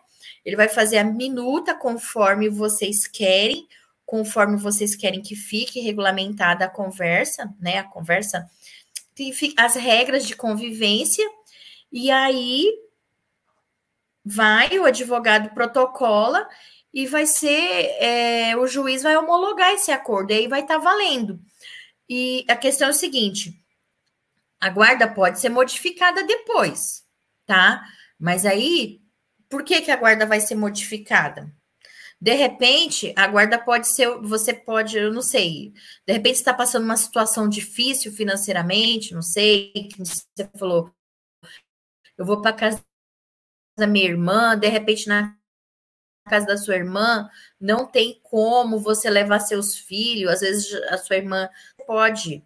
Ele vai fazer a minuta conforme vocês querem, conforme vocês querem que fique regulamentada a conversa, né? A conversa as regras de convivência, e aí vai, o advogado protocola e vai ser, é, o juiz vai homologar esse acordo, e aí vai estar tá valendo. E a questão é o seguinte: a guarda pode ser modificada depois, tá? Mas aí, por que, que a guarda vai ser modificada? De repente, a guarda pode ser, você pode, eu não sei, de repente está passando uma situação difícil financeiramente, não sei, você falou, eu vou para casa da minha irmã, de repente na casa da sua irmã não tem como você levar seus filhos, às vezes a sua irmã pode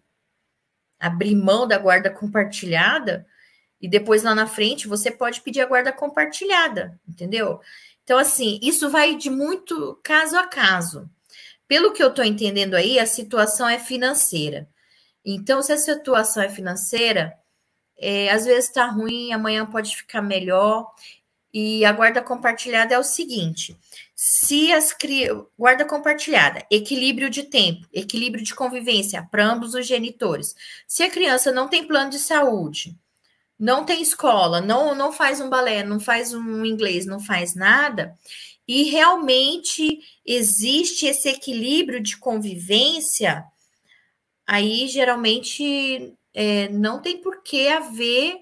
abrir mão da guarda compartilhada e depois lá na frente você pode pedir a guarda compartilhada, entendeu? Então, assim, isso vai de muito caso a caso. Pelo que eu estou entendendo aí, a situação é financeira. Então, se a situação é financeira, é, às vezes está ruim, amanhã pode ficar melhor. E a guarda compartilhada é o seguinte: se as cri... guarda compartilhada, equilíbrio de tempo, equilíbrio de convivência para ambos os genitores. Se a criança não tem plano de saúde, não tem escola, não, não faz um balé, não faz um inglês, não faz nada, e realmente existe esse equilíbrio de convivência, aí geralmente é, não tem por que haver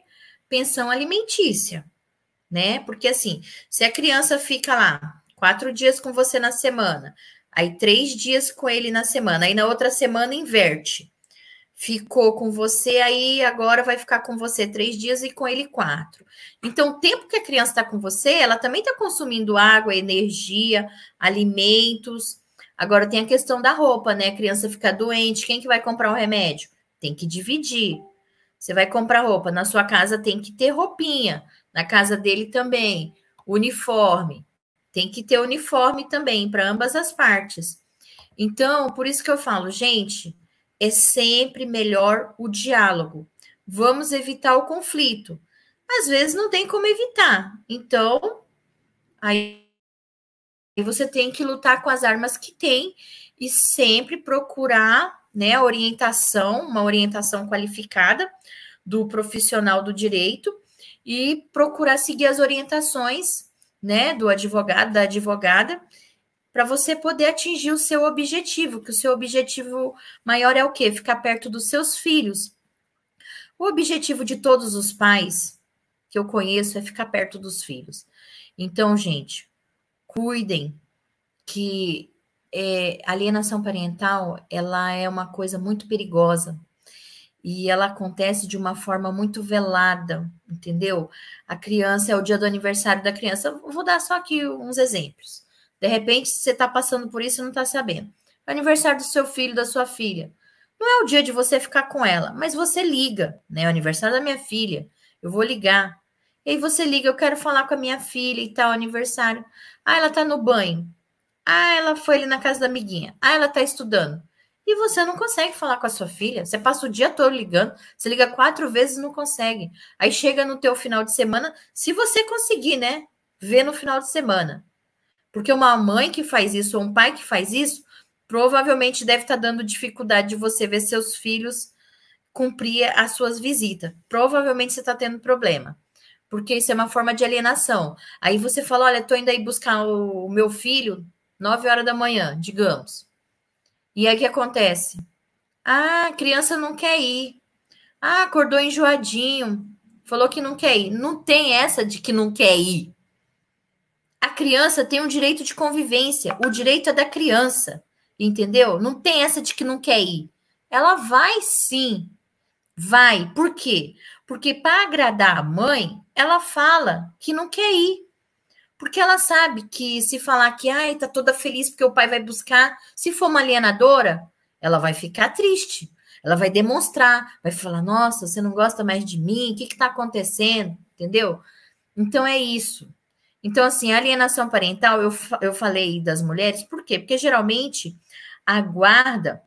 pensão alimentícia, né? Porque assim, se a criança fica lá quatro dias com você na semana, aí três dias com ele na semana, aí na outra semana inverte ficou com você, aí agora vai ficar com você três dias e com ele quatro. Então, o tempo que a criança está com você, ela também está consumindo água, energia, alimentos. Agora tem a questão da roupa, né? A criança fica doente, quem que vai comprar o remédio? Tem que dividir. Você vai comprar roupa, na sua casa tem que ter roupinha, na casa dele também, uniforme. Tem que ter uniforme também para ambas as partes. Então, por isso que eu falo, gente, é sempre melhor o diálogo. Vamos evitar o conflito. Às vezes não tem como evitar. Então, aí você tem que lutar com as armas que tem e sempre procurar, né, orientação, uma orientação qualificada do profissional do direito e procurar seguir as orientações, né, do advogado, da advogada para você poder atingir o seu objetivo, que o seu objetivo maior é o quê? Ficar perto dos seus filhos. O objetivo de todos os pais que eu conheço é ficar perto dos filhos. Então, gente, cuidem que é, alienação parental ela é uma coisa muito perigosa e ela acontece de uma forma muito velada, entendeu? A criança é o dia do aniversário da criança. vou dar só aqui uns exemplos. De repente, você está passando por isso e não está sabendo. Aniversário do seu filho, da sua filha. Não é o dia de você ficar com ela, mas você liga, né? Aniversário da minha filha. Eu vou ligar. E aí você liga, eu quero falar com a minha filha e tal, aniversário. Ah, ela tá no banho. Ah, ela foi ali na casa da amiguinha. Ah, ela tá estudando. E você não consegue falar com a sua filha. Você passa o dia todo ligando, você liga quatro vezes e não consegue. Aí chega no teu final de semana, se você conseguir, né? Ver no final de semana. Porque uma mãe que faz isso ou um pai que faz isso, provavelmente deve estar tá dando dificuldade de você ver seus filhos cumprir as suas visitas. Provavelmente você está tendo problema. Porque isso é uma forma de alienação. Aí você fala: olha, estou indo aí buscar o meu filho, nove horas da manhã, digamos. E aí o que acontece? Ah, a criança não quer ir. Ah, acordou enjoadinho. Falou que não quer ir. Não tem essa de que não quer ir. A criança tem um direito de convivência. O direito é da criança. Entendeu? Não tem essa de que não quer ir. Ela vai sim. Vai. Por quê? Porque para agradar a mãe, ela fala que não quer ir. Porque ela sabe que se falar que ai, tá toda feliz porque o pai vai buscar, se for uma alienadora, ela vai ficar triste. Ela vai demonstrar, vai falar: "Nossa, você não gosta mais de mim? O que que tá acontecendo?", entendeu? Então é isso. Então assim, alienação parental, eu, eu falei das mulheres, por quê? Porque geralmente a guarda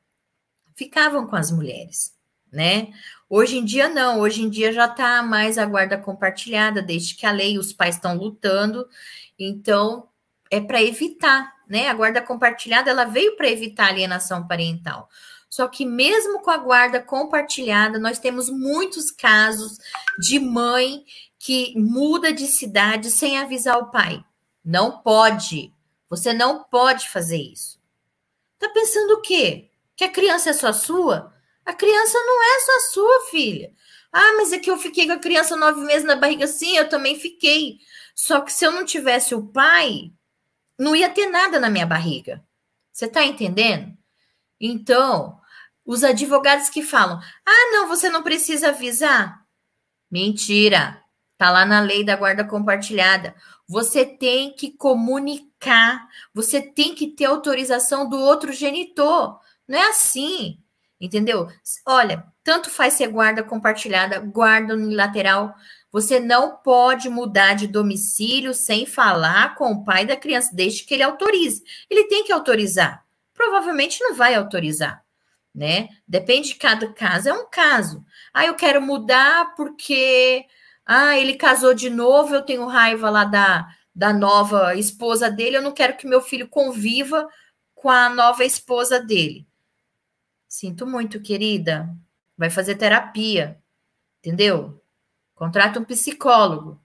ficavam com as mulheres, né? Hoje em dia não, hoje em dia já está mais a guarda compartilhada, desde que a lei, os pais estão lutando então, é para evitar, né? A guarda compartilhada, ela veio para evitar alienação parental. Só que mesmo com a guarda compartilhada, nós temos muitos casos de mãe que muda de cidade sem avisar o pai. Não pode. Você não pode fazer isso. Tá pensando o quê? Que a criança é só sua? A criança não é só sua, filha. Ah, mas é que eu fiquei com a criança nove meses na barriga. Sim, eu também fiquei. Só que se eu não tivesse o pai, não ia ter nada na minha barriga. Você está entendendo? Então, os advogados que falam: ah, não, você não precisa avisar. Mentira. Tá lá na lei da guarda compartilhada. Você tem que comunicar, você tem que ter autorização do outro genitor. Não é assim, entendeu? Olha, tanto faz ser guarda compartilhada, guarda unilateral. Você não pode mudar de domicílio sem falar com o pai da criança, desde que ele autorize. Ele tem que autorizar. Provavelmente não vai autorizar, né? Depende de cada caso, é um caso. Ah, eu quero mudar porque ah, ele casou de novo, eu tenho raiva lá da, da nova esposa dele, eu não quero que meu filho conviva com a nova esposa dele. Sinto muito, querida. Vai fazer terapia, entendeu? Contrata um psicólogo.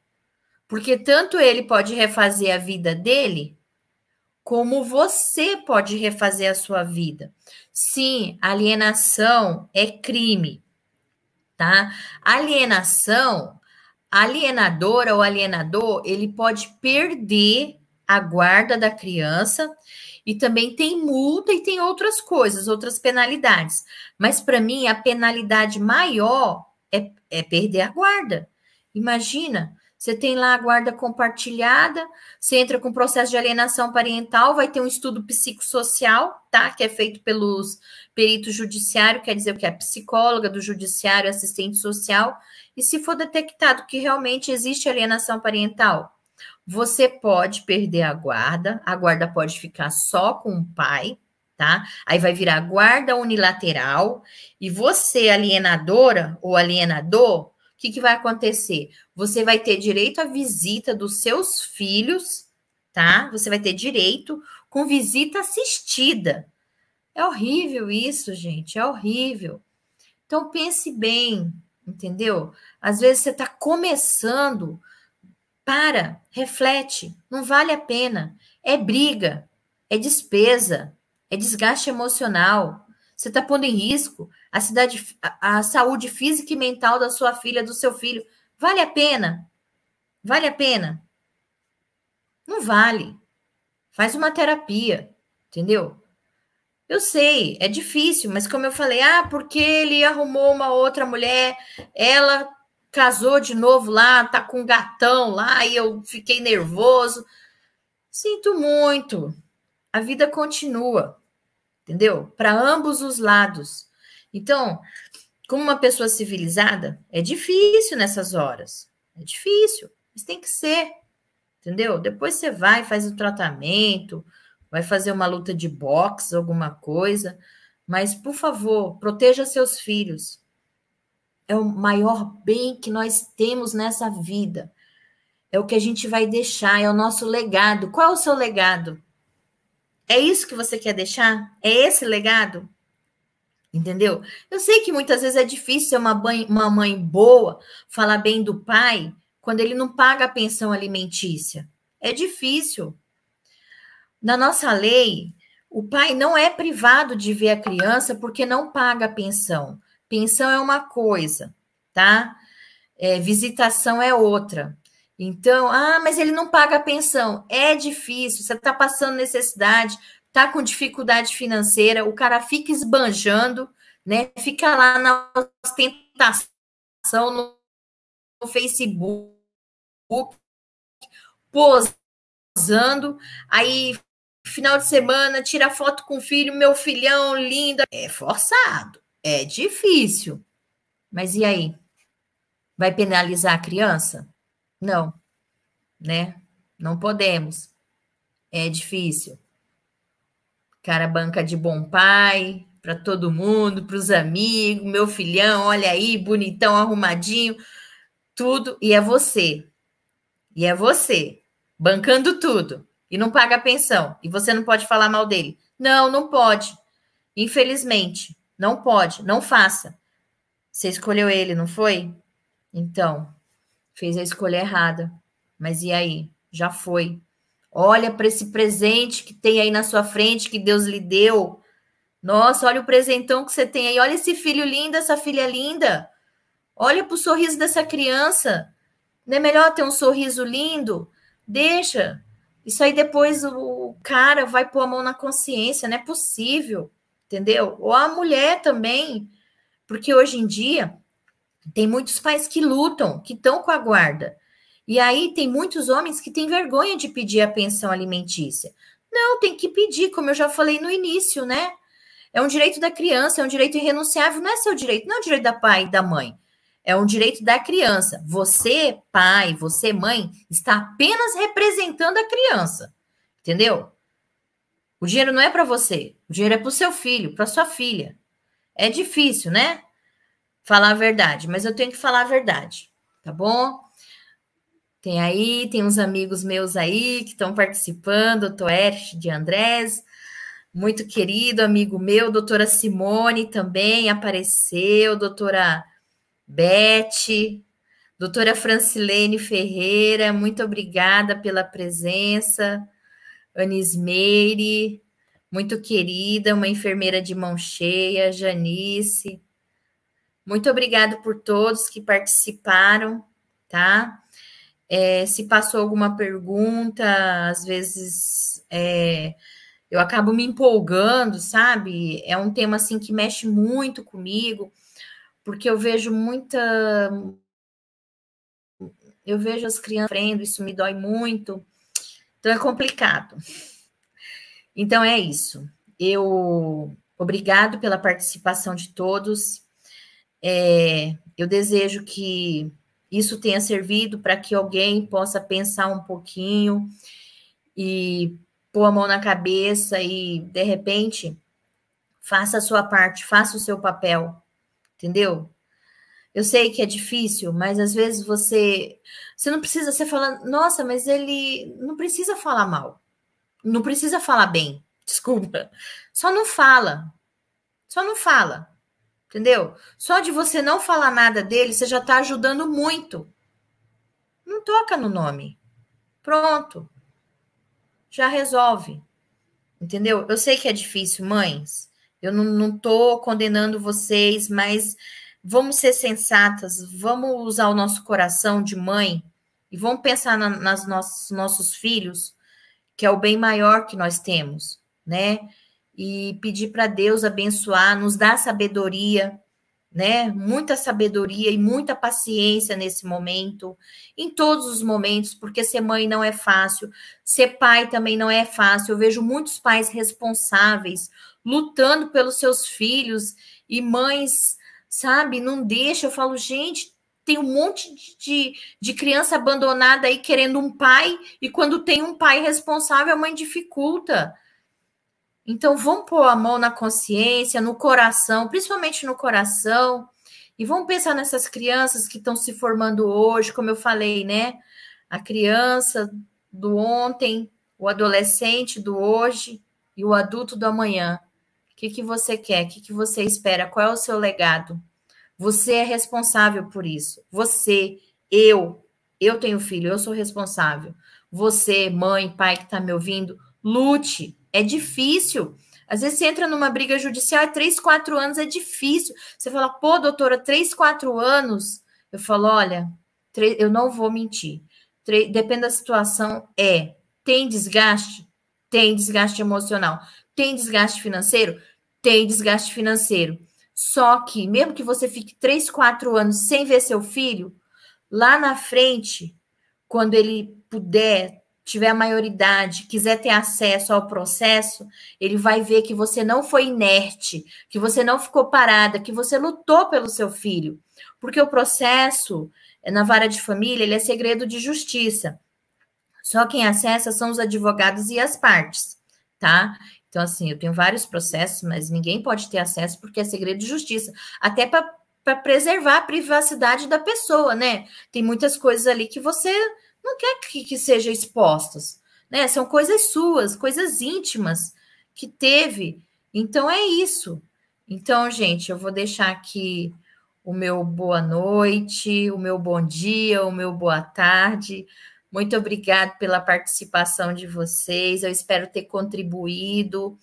Porque tanto ele pode refazer a vida dele, como você pode refazer a sua vida. Sim, alienação é crime, tá? Alienação, alienadora ou alienador, ele pode perder a guarda da criança e também tem multa e tem outras coisas, outras penalidades. Mas para mim, a penalidade maior é, é perder a guarda. Imagina, você tem lá a guarda compartilhada, você entra com processo de alienação parental, vai ter um estudo psicossocial, tá? Que é feito pelos peritos judiciários, quer dizer que é psicóloga do judiciário, assistente social. E se for detectado que realmente existe alienação parental, você pode perder a guarda, a guarda pode ficar só com o pai, tá? Aí vai virar guarda unilateral e você, alienadora ou alienador, o que, que vai acontecer? Você vai ter direito à visita dos seus filhos, tá? Você vai ter direito com visita assistida. É horrível isso, gente, é horrível. Então pense bem, entendeu? Às vezes você está começando, para, reflete, não vale a pena. É briga, é despesa, é desgaste emocional. Você está pondo em risco a, cidade, a, a saúde física e mental da sua filha, do seu filho. Vale a pena? Vale a pena? Não vale. Faz uma terapia, entendeu? Eu sei, é difícil, mas como eu falei, ah, porque ele arrumou uma outra mulher, ela casou de novo lá, tá com um gatão lá e eu fiquei nervoso. Sinto muito. A vida continua entendeu? Para ambos os lados. Então, como uma pessoa civilizada, é difícil nessas horas. É difícil, mas tem que ser, entendeu? Depois você vai, faz o tratamento, vai fazer uma luta de boxe, alguma coisa, Mas, por favor, proteja seus filhos. É o maior bem que nós temos nessa vida. É o que a gente vai deixar, é o nosso legado. Qual é o seu legado? É isso que você quer deixar? É esse legado? Entendeu? Eu sei que muitas vezes é difícil ser uma uma mãe boa, falar bem do pai, quando ele não paga a pensão alimentícia. É difícil. Na nossa lei, o pai não é privado de ver a criança porque não paga a pensão. Pensão é uma coisa, tá? É, visitação é outra. Então, ah, mas ele não paga a pensão. É difícil, você está passando necessidade, está com dificuldade financeira, o cara fica esbanjando, né? Fica lá na ostentação no, Facebook, posando, aí final de semana tira foto com o filho, meu filhão lindo. É forçado, é difícil. Mas e aí? Vai penalizar a criança? Não, né? Não podemos. É difícil. Cara banca de bom pai para todo mundo, para os amigos, meu filhão, olha aí, bonitão, arrumadinho, tudo. E é você. E é você, bancando tudo. E não paga pensão. E você não pode falar mal dele. Não, não pode. Infelizmente, não pode. Não faça. Você escolheu ele, não foi? Então, fez a escolha errada. Mas e aí? Já foi. Olha para esse presente que tem aí na sua frente, que Deus lhe deu. Nossa, olha o presentão que você tem aí. Olha esse filho lindo, essa filha linda. Olha para o sorriso dessa criança. Não é melhor ter um sorriso lindo? Deixa. Isso aí depois o cara vai pôr a mão na consciência. Não é possível. Entendeu? Ou a mulher também. Porque hoje em dia tem muitos pais que lutam, que estão com a guarda. E aí tem muitos homens que têm vergonha de pedir a pensão alimentícia. Não, tem que pedir, como eu já falei no início, né? É um direito da criança, é um direito irrenunciável, não é seu direito, não é o direito da pai e da mãe. É um direito da criança. Você, pai, você, mãe, está apenas representando a criança. Entendeu? O dinheiro não é para você, o dinheiro é para o seu filho, para sua filha. É difícil, né? falar a verdade, mas eu tenho que falar a verdade, tá bom? Tem aí, tem uns amigos meus aí que estão participando, o Toerch de Andrés, muito querido amigo meu, doutora Simone também apareceu, doutora Beth, doutora Francilene Ferreira, muito obrigada pela presença, Anismeire, muito querida, uma enfermeira de mão cheia, Janice, muito obrigada por todos que participaram, tá? É, se passou alguma pergunta, às vezes é, eu acabo me empolgando, sabe? É um tema assim que mexe muito comigo, porque eu vejo muita. Eu vejo as crianças sofrendo, isso me dói muito, então é complicado. Então é isso. Eu obrigado pela participação de todos. É, eu desejo que isso tenha servido para que alguém possa pensar um pouquinho e pôr a mão na cabeça e, de repente, faça a sua parte, faça o seu papel, entendeu? Eu sei que é difícil, mas às vezes você você não precisa ser falando, nossa, mas ele não precisa falar mal. Não precisa falar bem. Desculpa. Só não fala. Só não fala. Entendeu? Só de você não falar nada dele, você já está ajudando muito. Não toca no nome. Pronto. Já resolve. Entendeu? Eu sei que é difícil, mães. Eu não, não tô condenando vocês, mas vamos ser sensatas, vamos usar o nosso coração de mãe e vamos pensar na, nas nossos, nossos filhos, que é o bem maior que nós temos, né? e pedir para Deus abençoar, nos dar sabedoria, né? Muita sabedoria e muita paciência nesse momento, em todos os momentos, porque ser mãe não é fácil, ser pai também não é fácil. Eu vejo muitos pais responsáveis lutando pelos seus filhos e mães, sabe, não deixa. Eu falo, gente, tem um monte de, de criança abandonada aí querendo um pai, e quando tem um pai responsável, a mãe dificulta. Então, vamos pôr a mão na consciência, no coração, principalmente no coração, e vamos pensar nessas crianças que estão se formando hoje, como eu falei, né? A criança do ontem, o adolescente do hoje e o adulto do amanhã. O que, que você quer? O que, que você espera? Qual é o seu legado? Você é responsável por isso. Você, eu, eu tenho filho, eu sou responsável. Você, mãe, pai que está me ouvindo, lute. É difícil. Às vezes você entra numa briga judicial, é três, quatro anos, é difícil. Você fala, pô, doutora, três, quatro anos. Eu falo, olha, eu não vou mentir. Depende da situação, é. Tem desgaste? Tem desgaste emocional. Tem desgaste financeiro? Tem desgaste financeiro. Só que, mesmo que você fique três, quatro anos sem ver seu filho, lá na frente, quando ele puder, tiver a maioridade, quiser ter acesso ao processo, ele vai ver que você não foi inerte, que você não ficou parada, que você lutou pelo seu filho. Porque o processo na vara de família, ele é segredo de justiça. Só quem acessa são os advogados e as partes, tá? Então, assim, eu tenho vários processos, mas ninguém pode ter acesso porque é segredo de justiça. Até para preservar a privacidade da pessoa, né? Tem muitas coisas ali que você não quer que, que sejam expostas, né? São coisas suas, coisas íntimas que teve. Então, é isso. Então, gente, eu vou deixar aqui o meu boa noite, o meu bom dia, o meu boa tarde muito obrigada pela participação de vocês. Eu espero ter contribuído.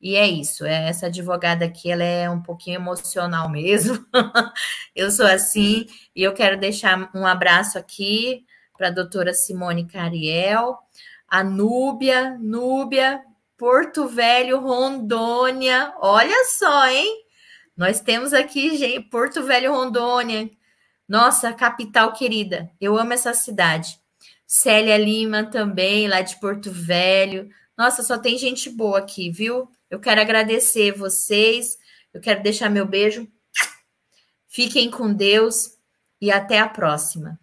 E é isso. É, essa advogada aqui, ela é um pouquinho emocional mesmo. eu sou assim. E eu quero deixar um abraço aqui para a doutora Simone Cariel, a Núbia, Núbia, Porto Velho, Rondônia. Olha só, hein? Nós temos aqui, gente, Porto Velho, Rondônia. Nossa, capital querida. Eu amo essa cidade. Célia Lima também, lá de Porto Velho. Nossa, só tem gente boa aqui, viu? Eu quero agradecer vocês. Eu quero deixar meu beijo. Fiquem com Deus e até a próxima.